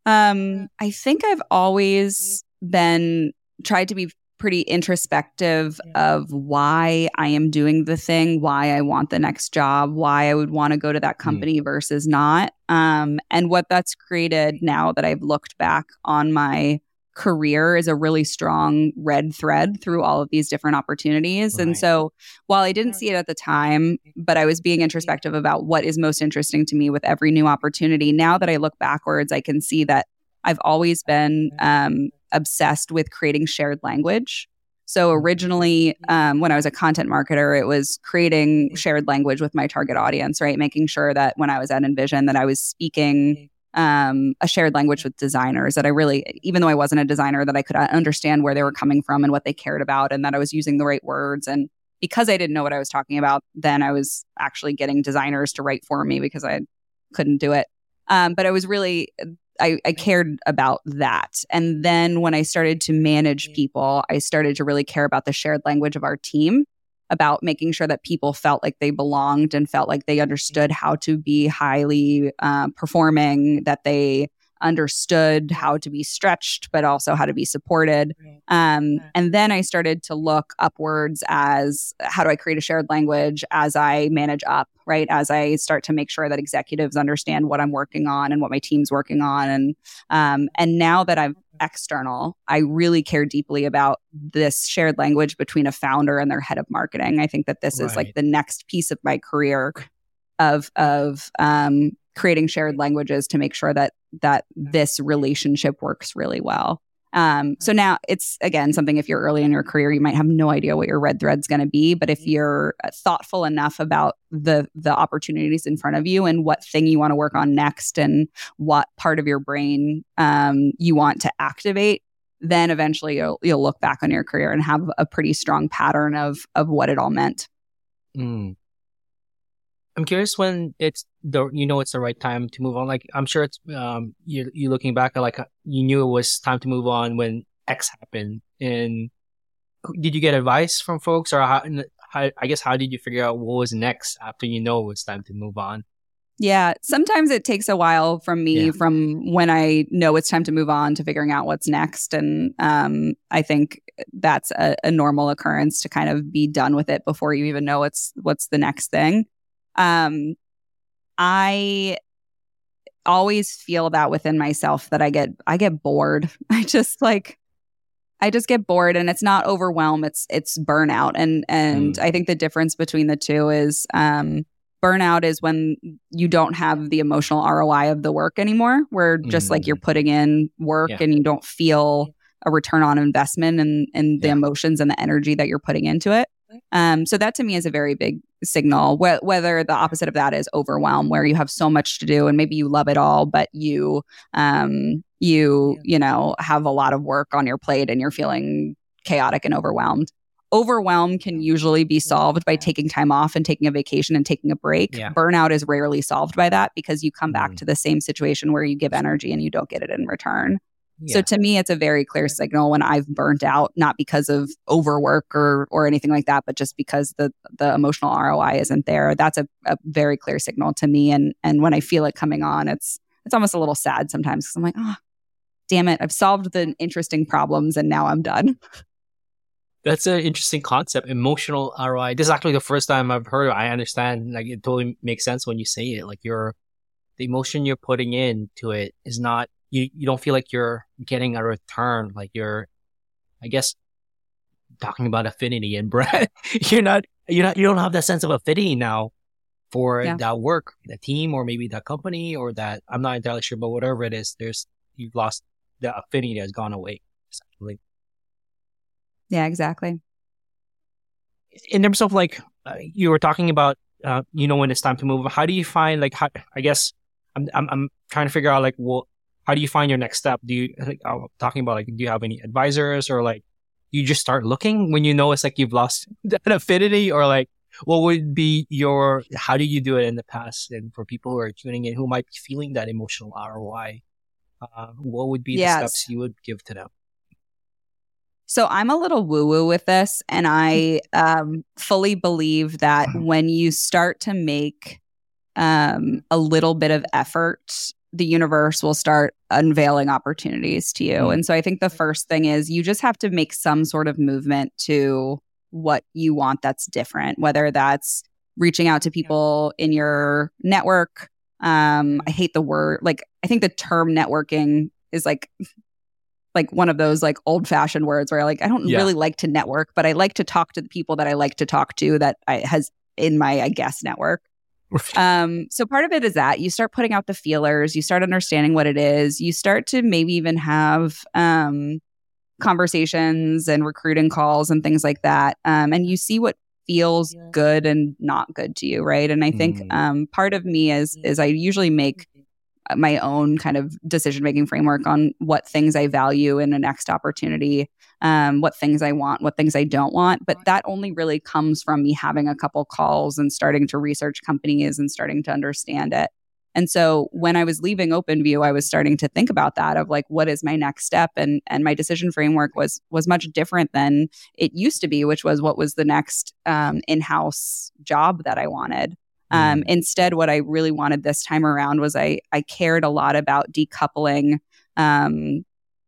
Um, I think I've always been tried to be pretty introspective of why I am doing the thing, why I want the next job, why I would want to go to that Mm. company versus not. Um, and what that's created now that I've looked back on my career is a really strong red thread through all of these different opportunities. And so while I didn't see it at the time, but I was being introspective about what is most interesting to me with every new opportunity, now that I look backwards, I can see that I've always been um, obsessed with creating shared language. So originally, um, when I was a content marketer, it was creating shared language with my target audience, right? Making sure that when I was at InVision, that I was speaking um, a shared language with designers. That I really, even though I wasn't a designer, that I could uh, understand where they were coming from and what they cared about, and that I was using the right words. And because I didn't know what I was talking about, then I was actually getting designers to write for me because I couldn't do it. Um, but I was really I, I cared about that. And then when I started to manage people, I started to really care about the shared language of our team, about making sure that people felt like they belonged and felt like they understood how to be highly uh, performing, that they understood how to be stretched, but also how to be supported. Um, and then I started to look upwards as how do I create a shared language as I manage up, right? As I start to make sure that executives understand what I'm working on and what my team's working on. And um, and now that I'm external, I really care deeply about this shared language between a founder and their head of marketing. I think that this is like the next piece of my career of of um, creating shared languages to make sure that that this relationship works really well. Um, so now it's again something if you're early in your career, you might have no idea what your red thread's going to be. But if you're uh, thoughtful enough about the the opportunities in front of you and what thing you want to work on next and what part of your brain um, you want to activate, then eventually you'll you'll look back on your career and have a pretty strong pattern of of what it all meant. Mm. I'm curious when it's the you know it's the right time to move on. Like I'm sure it's um you you looking back at like uh, you knew it was time to move on when X happened. And did you get advice from folks, or how, how? I guess how did you figure out what was next after you know it was time to move on? Yeah, sometimes it takes a while from me Yeah. from when I know it's time to move on to figuring out what's next. And um, I think that's a, a normal occurrence to kind of be done with it before you even know what's what's the next thing. Um, I always feel that within myself that I get I get bored. I just like I just get bored and it's not overwhelm, it's it's burnout. And and I think the difference between the two is um burnout is when you don't have the emotional ROI of the work anymore, where just like you're putting in work Yeah. and you don't feel a return on investment and and the Yeah. emotions and the energy that you're putting into it. Um, so that to me is a very big signal. Wh- whether the opposite of that is overwhelm, where you have so much to do and maybe you love it all, but you um, you you know have a lot of work on your plate and you're feeling chaotic and overwhelmed. Overwhelm can usually be solved by taking time off and taking a vacation and taking a break. Yeah. Burnout is rarely solved by that because you come back Mhm. to the same situation where you give energy and you don't get it in return. So to me, it's a very clear signal when I've burnt out, not because of overwork or or anything like that, but just because the the emotional ROI isn't there. That's a, a very clear signal to me. And and when I feel it coming on, it's it's almost a little sad sometimes because I'm like, oh, damn it, I've solved the interesting problems and now I'm done. That's an interesting concept, emotional ROI. This is actually the first time I've heard. It. I understand, like it totally makes sense when you say it. Like your, the emotion you're putting into it is not you. You don't feel like you're getting a return. Like you're, I guess, talking about affinity and Brad. you're not. You're not. You don't have that sense of affinity now for Yeah. that work, the team, or maybe that company, or that I'm not entirely sure, but whatever it is, there's you've lost the affinity has gone away. Essentially. Yeah, exactly. in terms of like uh, you were talking about uh, you know when it's time to move how do you find like how, i guess I'm, I'm i'm trying to figure out like well how do you find your next step? Do you like i'm talking about like do you have any advisors or like you just start looking when you know it's like you've lost that affinity or like what would be your how do you do it in the past? And for people who are tuning in who might be feeling that emotional roi uh, what would be Yes. the steps you would give to them? So I'm a little woo woo with this, and I um, fully believe that when you start to make um, a little bit of effort, the universe will start unveiling opportunities to you. Mm. And so I think the first thing is you just have to make some sort of movement to what you want that's different, whether that's reaching out to people in your network. Um, I hate the word, like, I think the term networking is like, like one of those like old fashioned words where I like I don't Yeah. really like to network, but I like to talk to the people that I like to talk to that I has in my I guess network. Um, so part of it is that you start putting out the feelers, you start understanding what it is, you start to maybe even have um, conversations and recruiting calls and things like that, um, and you see what feels good and not good to you, right? And I think Mm. um, part of me is is I usually make my own kind of decision making framework on what things I value in a next opportunity, um, what things I want, what things I don't want. But that only really comes from me having a couple calls and starting to research companies and starting to understand it. And so when I was leaving OpenView, I was starting to think about that of like, what is my next step? And and my decision framework was was much different than it used to be, which was what was the next um, in house job that I wanted. Um, instead, what I really wanted this time around was I I cared a lot about decoupling um,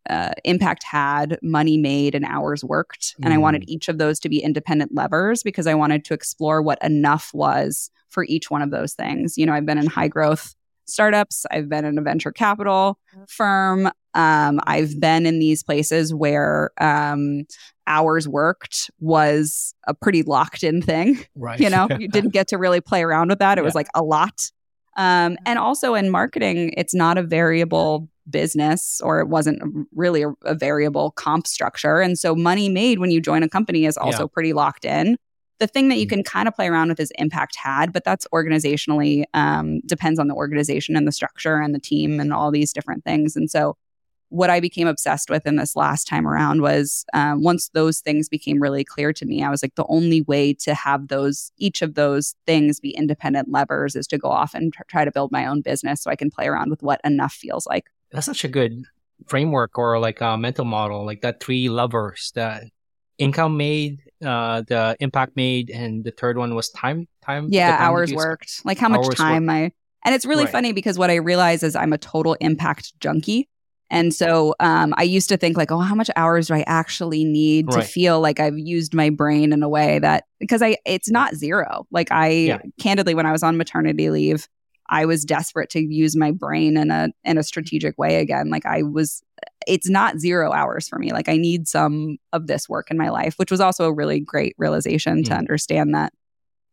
uh, impact had, money made, and hours worked, and I wanted each of those to be independent levers because I wanted to explore what enough was for each one of those things. You know, I've been in high growth startups, I've been in a venture capital firm, um, I've been in these places where um, hours worked was a pretty locked in thing right. you know? You didn't get to really play around with that. It was like a lot um, and also in marketing it's not a variable business or it wasn't really a, a variable comp structure. And so money made when you join a company is also Yeah. pretty locked in. The thing that you Mm. can kind of play around with is impact had but that's organizationally um, depends on the organization and the structure and the team and all these different things. And so what I became obsessed with in this last time around was um, once those things became really clear to me, I was like, the only way to have those, each of those things be independent levers is to go off and tr- try to build my own business so I can play around with what enough feels like. That's such a good framework or like a mental model, like that three levers, that income made, uh, the impact made, and the third one was time. Time. Yeah, time hours worked, like how much time I, and it's really Right. funny because what I realize is I'm a total impact junkie. And so um, I used to think like, oh, how much hours do I actually need to feel like I've used my brain in a way that because I it's not zero. Like I Yeah. candidly, when I was on maternity leave, I was desperate to use my brain in a in a strategic way again. Like I was, it's not zero hours for me. Like I need some of this work in my life, which was also a really great realization to Mm. understand that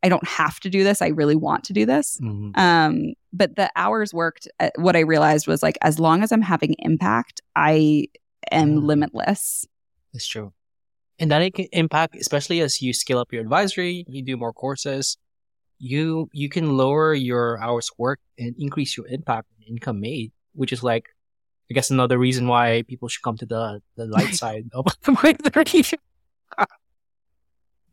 I don't have to do this. I really want to do this. Mhm. Um, but the hours worked. uh, What I realized was like, as long as I'm having impact, I am Mm. limitless. It's true. And that impact, especially as you scale up your advisory, you do more courses, you you can lower your hours worked and increase your impact and income made, which is like, I guess another reason why people should come to the the light side of thirty.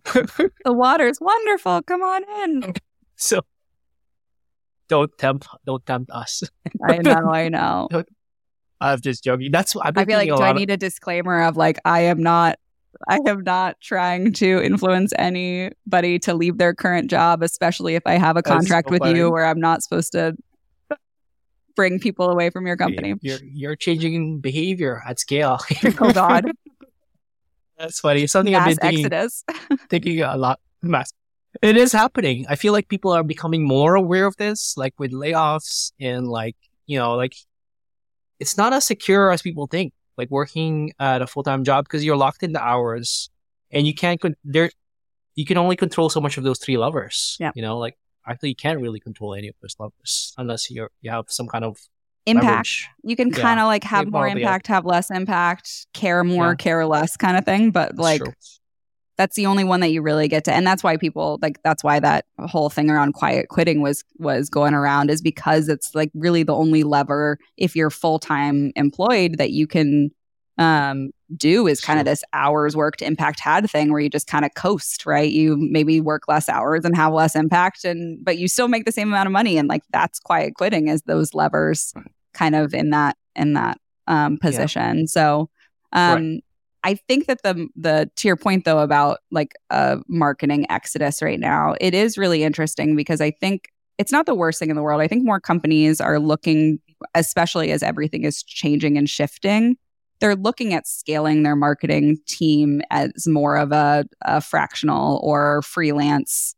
The water's wonderful. Come on in. so don't tempt don't tempt us. I know. I know. I'm just joking. That's what I've I feel like do I lot of- need a disclaimer of like I am not. I am not trying to influence anybody to leave their current job, especially if I have a That's so contract with funny. you where I'm not supposed to bring people away from your company. You're you're changing behavior at scale. Oh God, That's funny. Something I've been thinking exodus. thinking a lot. Mass. It is happening. I feel like people are becoming more aware of this, like with layoffs and like, you know, like it's not as secure as people think, like working at a full-time job because you're locked into hours and you can't, con- there, you can only control so much of those three levers. Yeah. You know, like actually you can't really control any of those levers unless you're, you have some kind of Impact. leverage. You can Yeah. kind of like have more impact, have less impact, care more, Yeah. care less kind of thing. But like. That's the only one that you really get to and that's why people like that's why that whole thing around quiet quitting was was going around is because it's like really the only lever if you're full-time employed that you can um do is kind of this hours worked impact had thing where you just kind of coast right? You maybe work less hours and have less impact and but you still make the same amount of money and like that's quiet quitting is those levers kind of in that in that um position. So um I think that the the to your point though about like a marketing exodus right now, it is really interesting because I think it's not the worst thing in the world. I think more companies are looking, especially as everything is changing and shifting, they're looking at scaling their marketing team as more of a, a fractional or freelance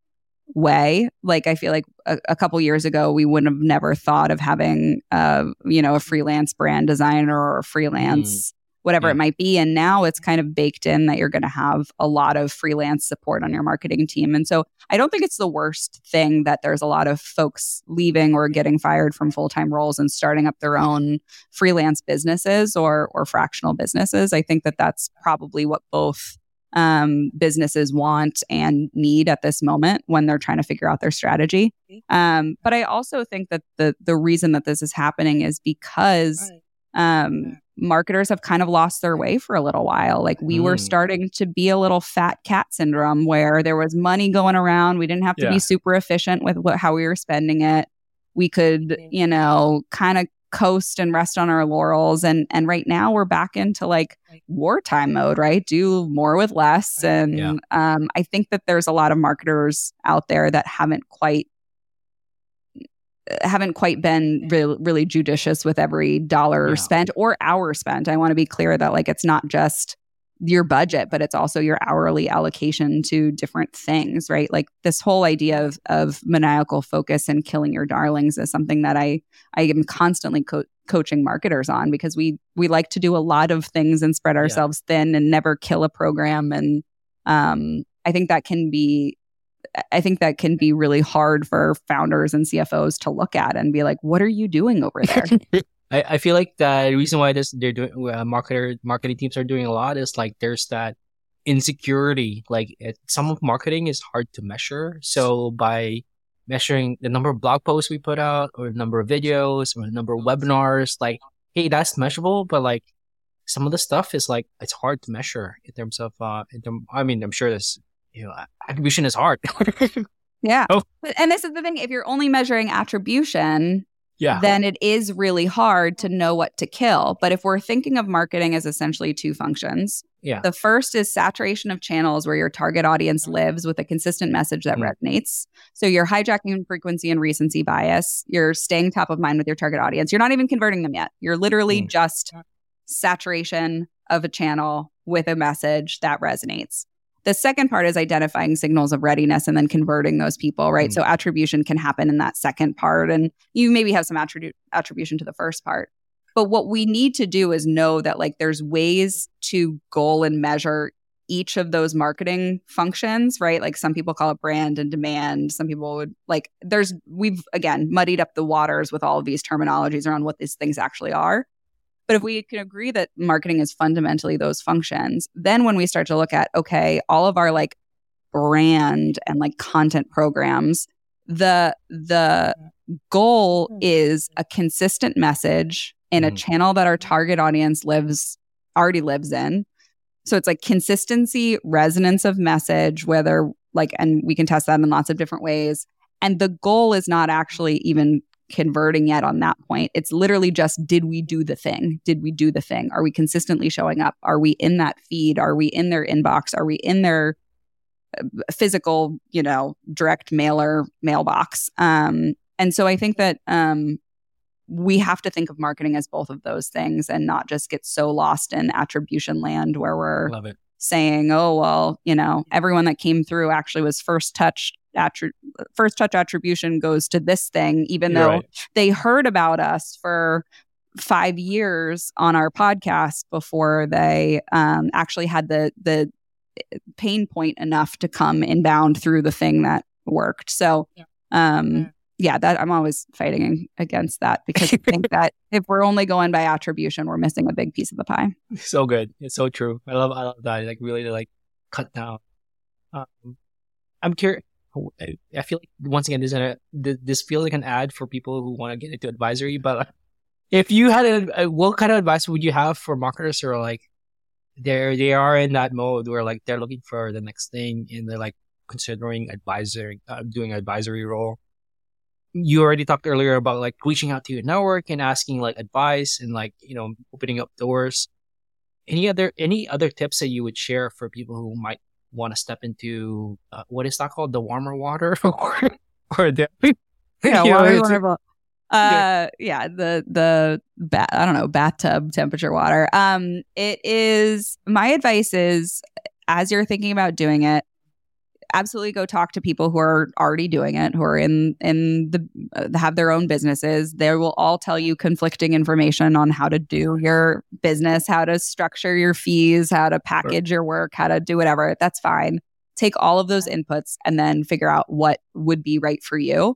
way. Like I feel like a, a, couple years ago, we wouldn't have never thought of having, uh, you know, a freelance brand designer or a freelance whatever yeah. it might be. And now it's kind of baked in that you're going to have a lot of freelance support on your marketing team. And so I don't think it's the worst thing that there's a lot of folks leaving or getting fired from full time roles and starting up their own freelance businesses or or fractional businesses. I think that that's probably what both um, businesses want and need at this moment when they're trying to figure out their strategy. Um, but I also think that the the reason that this is happening is because um, marketers have kind of lost their way for a little while. Like we mm. were starting to be a little fat cat syndrome where there was money going around. We didn't have to yeah. be super efficient with what, how we were spending it. We could, you know, kind of coast and rest on our laurels and and right now we're back into like wartime mode right do more with less and yeah. um i think that there's a lot of marketers out there that haven't quite haven't quite been really, really judicious with every dollar yeah. spent or hour spent. I want to be clear that like it's not just your budget, but it's also your hourly allocation to different things, right? Like this whole idea of of maniacal focus and killing your darlings is something that I I am constantly co- coaching marketers on because we we like to do a lot of things and spread ourselves yeah. thin and never kill a program and um I think that can be I think that can be really hard for founders and CFOs to look at and be like, what are you doing over there? I, I feel like the reason why this they're doing uh, marketer marketing teams are doing a lot is like there's that insecurity. Like it, some of marketing is hard to measure. So by measuring the number of blog posts we put out or the number of videos or the number of webinars, like hey, that's measurable, but like some of the stuff is like it's hard to measure in terms of uh in term, I mean I'm sure this you know, attribution is hard. yeah. Oh. And this is the thing if you're only measuring attribution, yeah. then it is really hard to know what to kill. But if we're thinking of marketing as essentially two functions, yeah. the first is saturation of channels where your target audience lives with a consistent message that mm. resonates. So you're hijacking frequency and recency bias. You're staying top of mind with your target audience. You're not even converting them yet. You're literally mm. just saturation of a channel with a message that resonates. The second part is identifying signals of readiness and then converting those people, right? Mm. So attribution can happen in that second part. And you maybe have some attribu- attribution to the first part. But what we need to do is know that like there's ways to goal and measure each of those marketing functions, right? Like some people call it brand and demand. Some people would like, there's, we've again muddied up the waters with all of these terminologies around what these things actually are. But if we can agree that marketing is fundamentally those functions, then when we start to look at, okay, all of our like brand and like content programs, the the goal is a consistent message in a mm. channel that our target audience lives already lives in. So it's like consistency, resonance of message, whether like, and we can test that in lots of different ways. And the goal is not actually even converting yet on that point. It's literally just did we do the thing? Did we do the thing? Are we consistently showing up? Are we in that feed? Are we in their inbox? Are we in their uh, physical, you know, direct mailer mailbox? Um, and so I think that um, we have to think of marketing as both of those things and not just get so lost in attribution land where we're saying, oh, well, you know, everyone that came through actually was first touched attri- first touch attribution goes to this thing, even You're though right. they heard about us for five years on our podcast before they um, actually had the the pain point enough to come inbound through the thing that worked. So, um, yeah, that I'm always fighting against that because I think that if we're only going by attribution, we're missing a big piece of the pie. So good. It's so true. I love I love that. Like really to like cut down. Um, I'm curious. I feel like once again, this is a, this feels like an ad for people who want to get into advisory. But if you had a, what kind of advice would you have for marketers who are like they're they are in that mode where like they're looking for the next thing and they're like considering advisory, uh, doing advisory role. You already talked earlier about like reaching out to your network and asking like advice and like you know opening up doors. any other any other tips that you would share for people who might want to step into uh, what is that called? The warmer water? Or or the yeah, know, water, Uh, yeah, the the ba- I don't know bathtub temperature water. Um, it is my advice is as you're thinking about doing it, absolutely go talk to people who are already doing it, who are in in the uh, have their own businesses. They will all tell you conflicting information on how to do your business, how to structure your fees, how to package your work, how to do whatever. That's fine. Take all of those inputs and then figure out what would be right for you.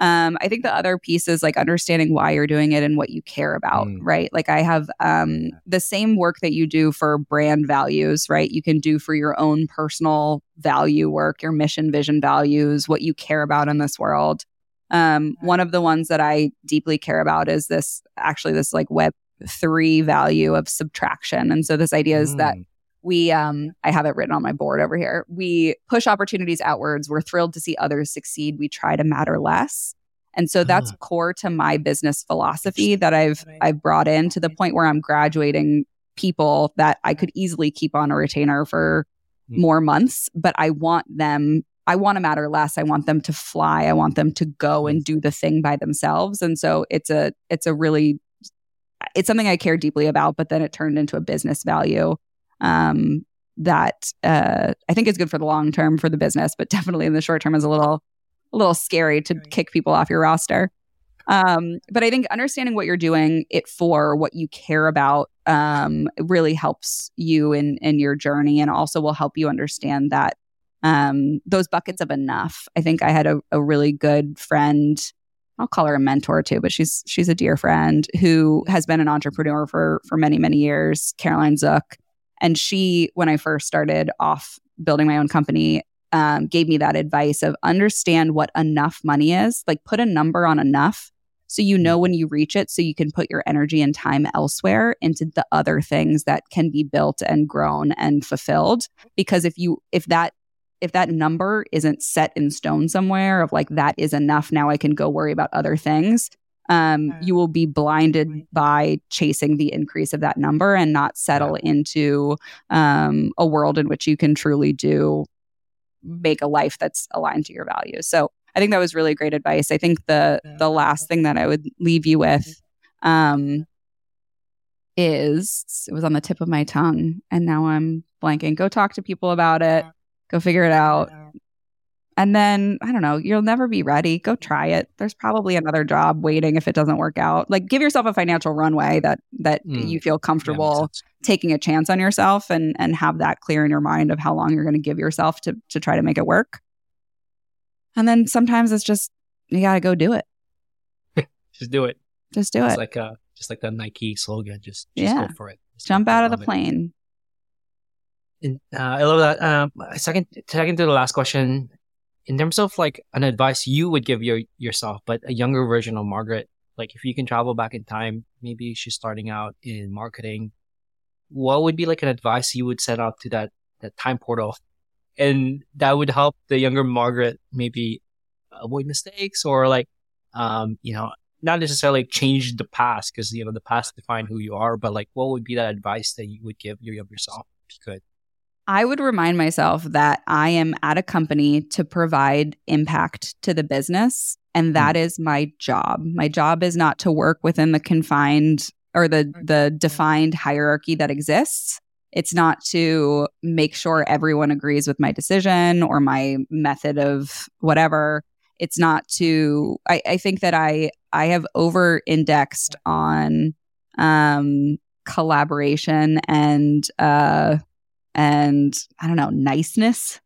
Um, I think the other piece is like understanding why you're doing it and what you care about, Mm. right? Like I have um, the same work that you do for brand values, right? You can do for your own personal value work, your mission, vision, values, what you care about in this world. Um, one of the ones that I deeply care about is this actually this like web three value of subtraction. And so this idea is that Mm. We um i have it written on my board over here. We push opportunities outwards. We're thrilled to see others succeed. We try to matter less. And so that's Ah. core to my business philosophy that i've i've brought in to the point where i'm graduating people that i could easily keep on a retainer for Mm. more months but i want them i want to matter less. I want them to fly. I want them to go and do the thing by themselves. And so it's a it's a really it's something i care deeply about but then it turned into a business value um, that uh, I think is good for the long term for the business, but definitely in the short term is a little a little scary to kick people off your roster. Um, but I think understanding what you're doing it for, what you care about, um, really helps you in in your journey, and also will help you understand that um, those buckets of enough. I think I had a, a really good friend. I'll call her a mentor too, but she's she's a dear friend who has been an entrepreneur for for many many years. Caroline Zook, and she, when I first started off building my own company, um, gave me that advice of understand what enough money is. Like put a number on enough so you know when you reach it, so you can put your energy and time elsewhere into the other things that can be built and grown and fulfilled. Because if you if that if that number isn't set in stone somewhere of like that is enough now i can go worry about other things um, you will be blinded by chasing the increase of that number and not settle into um, a world in which you can truly do make a life that's aligned to your values. So I think that was really great advice. I think the the last thing that I would leave you with um, is it was on the tip of my tongue and now I'm blanking. Go talk to people about it. Go figure it out. And then, I don't know, you'll never be ready. Go try it. There's probably another job waiting if it doesn't work out. Like give yourself a financial runway that that Mm. you feel comfortable sense. taking a chance on yourself and and have that clear in your mind of how long you're going to give yourself to to try to make it work. And then sometimes it's just you got to go do it. Just do it. Just do It's it. like uh just like the Nike slogan. Just, just Yeah. go for it. Just Jump out of the it. plane. And, uh, I love that. Um, second, second to the last question, in terms of like an advice you would give your yourself, but a younger version of Margaret, like if you can travel back in time, maybe she's starting out in marketing. What would be like an advice you would set out to that that time portal, and that would help the younger Margaret maybe avoid mistakes or like, um, you know, not necessarily change the past because you know the past define who you are, but like what would be that advice that you would give your younger self if you could? I would remind myself that I am at a company to provide impact to the business. And that is my job. My job is not to work within the confined or the, the defined hierarchy that exists. It's not to make sure everyone agrees with my decision or my method of whatever. It's not to, I, I think that I, I have over indexed on um, collaboration and, uh, and I don't know, niceness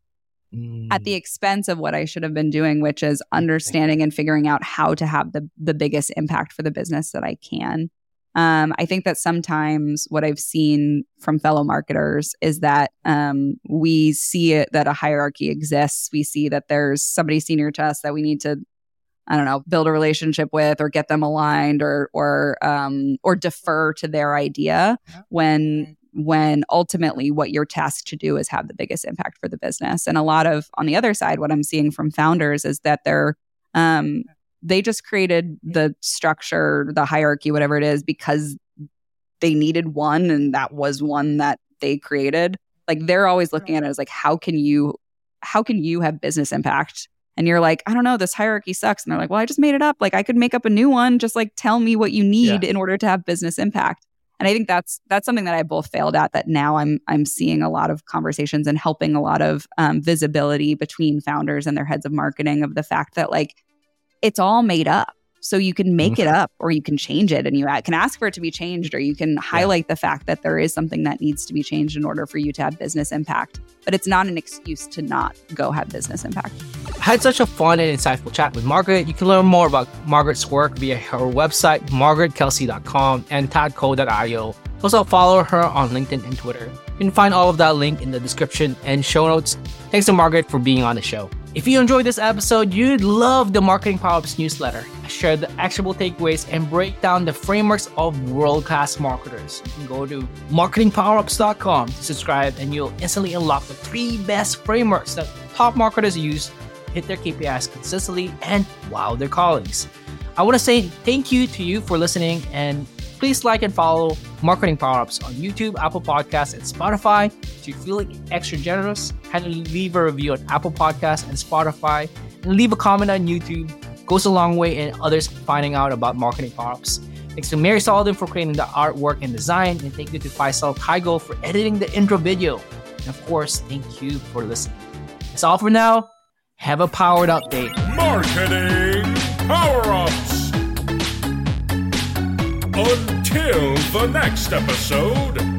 at the expense of what I should have been doing, which is understanding and figuring out how to have the the biggest impact for the business that I can. Um, I think that sometimes what I've seen from fellow marketers is that um, we see it that a hierarchy exists. We see that there's somebody senior to us that we need to, I don't know, build a relationship with or get them aligned or or um, or defer to their idea when when ultimately what you're tasked to do is have the biggest impact for the business. And a lot of on the other side, what I'm seeing from founders is that they're um, they just created the structure, the hierarchy, whatever it is, because they needed one and that was one that they created. Like they're always looking at it as like, how can you, how can you have business impact? And you're like, I don't know, this hierarchy sucks. And they're like, well, I just made it up. Like I could make up a new one. Just like tell me what you need Yeah. in order to have business impact. And I think that's that's something that I both failed at. That now I'm I'm seeing a lot of conversations and helping a lot of um, visibility between founders and their heads of marketing of the fact that like it's all made up. So you can make it mm-hmm. up or you can change it and you can ask for it to be changed or you can highlight the fact that there is something that needs to be changed in order for you to have business impact. But it's not an excuse to not go have business impact. I had such a fun and insightful chat with Margaret. You can learn more about Margaret's work via her website, margaretkelsey.com and tatco.io. Also, follow her on LinkedIn and Twitter. You can find all of that link in the description and show notes. Thanks to Margaret for being on the show. If you enjoyed this episode, you'd love the Marketing Powerups newsletter. I share the actionable takeaways and break down the frameworks of world class marketers. Go to marketingpowerups.com to subscribe, and you'll instantly unlock the three best frameworks that top marketers use to hit their KPIs consistently and wow their colleagues. I want to say thank you to you for listening and please like and follow Marketing Powerups on YouTube, Apple Podcasts, and Spotify. If you're feeling extra generous, kindly leave a review on Apple Podcasts and Spotify and leave a comment on YouTube. Goes a long way in others finding out about Marketing Powerups. Thanks to Mary Sullivan for creating the artwork and design, and thank you to Faisal Kaigo for editing the intro video. And of course, thank you for listening. That's all for now. Have a powered update. Marketing Power Ups. Until the next episode,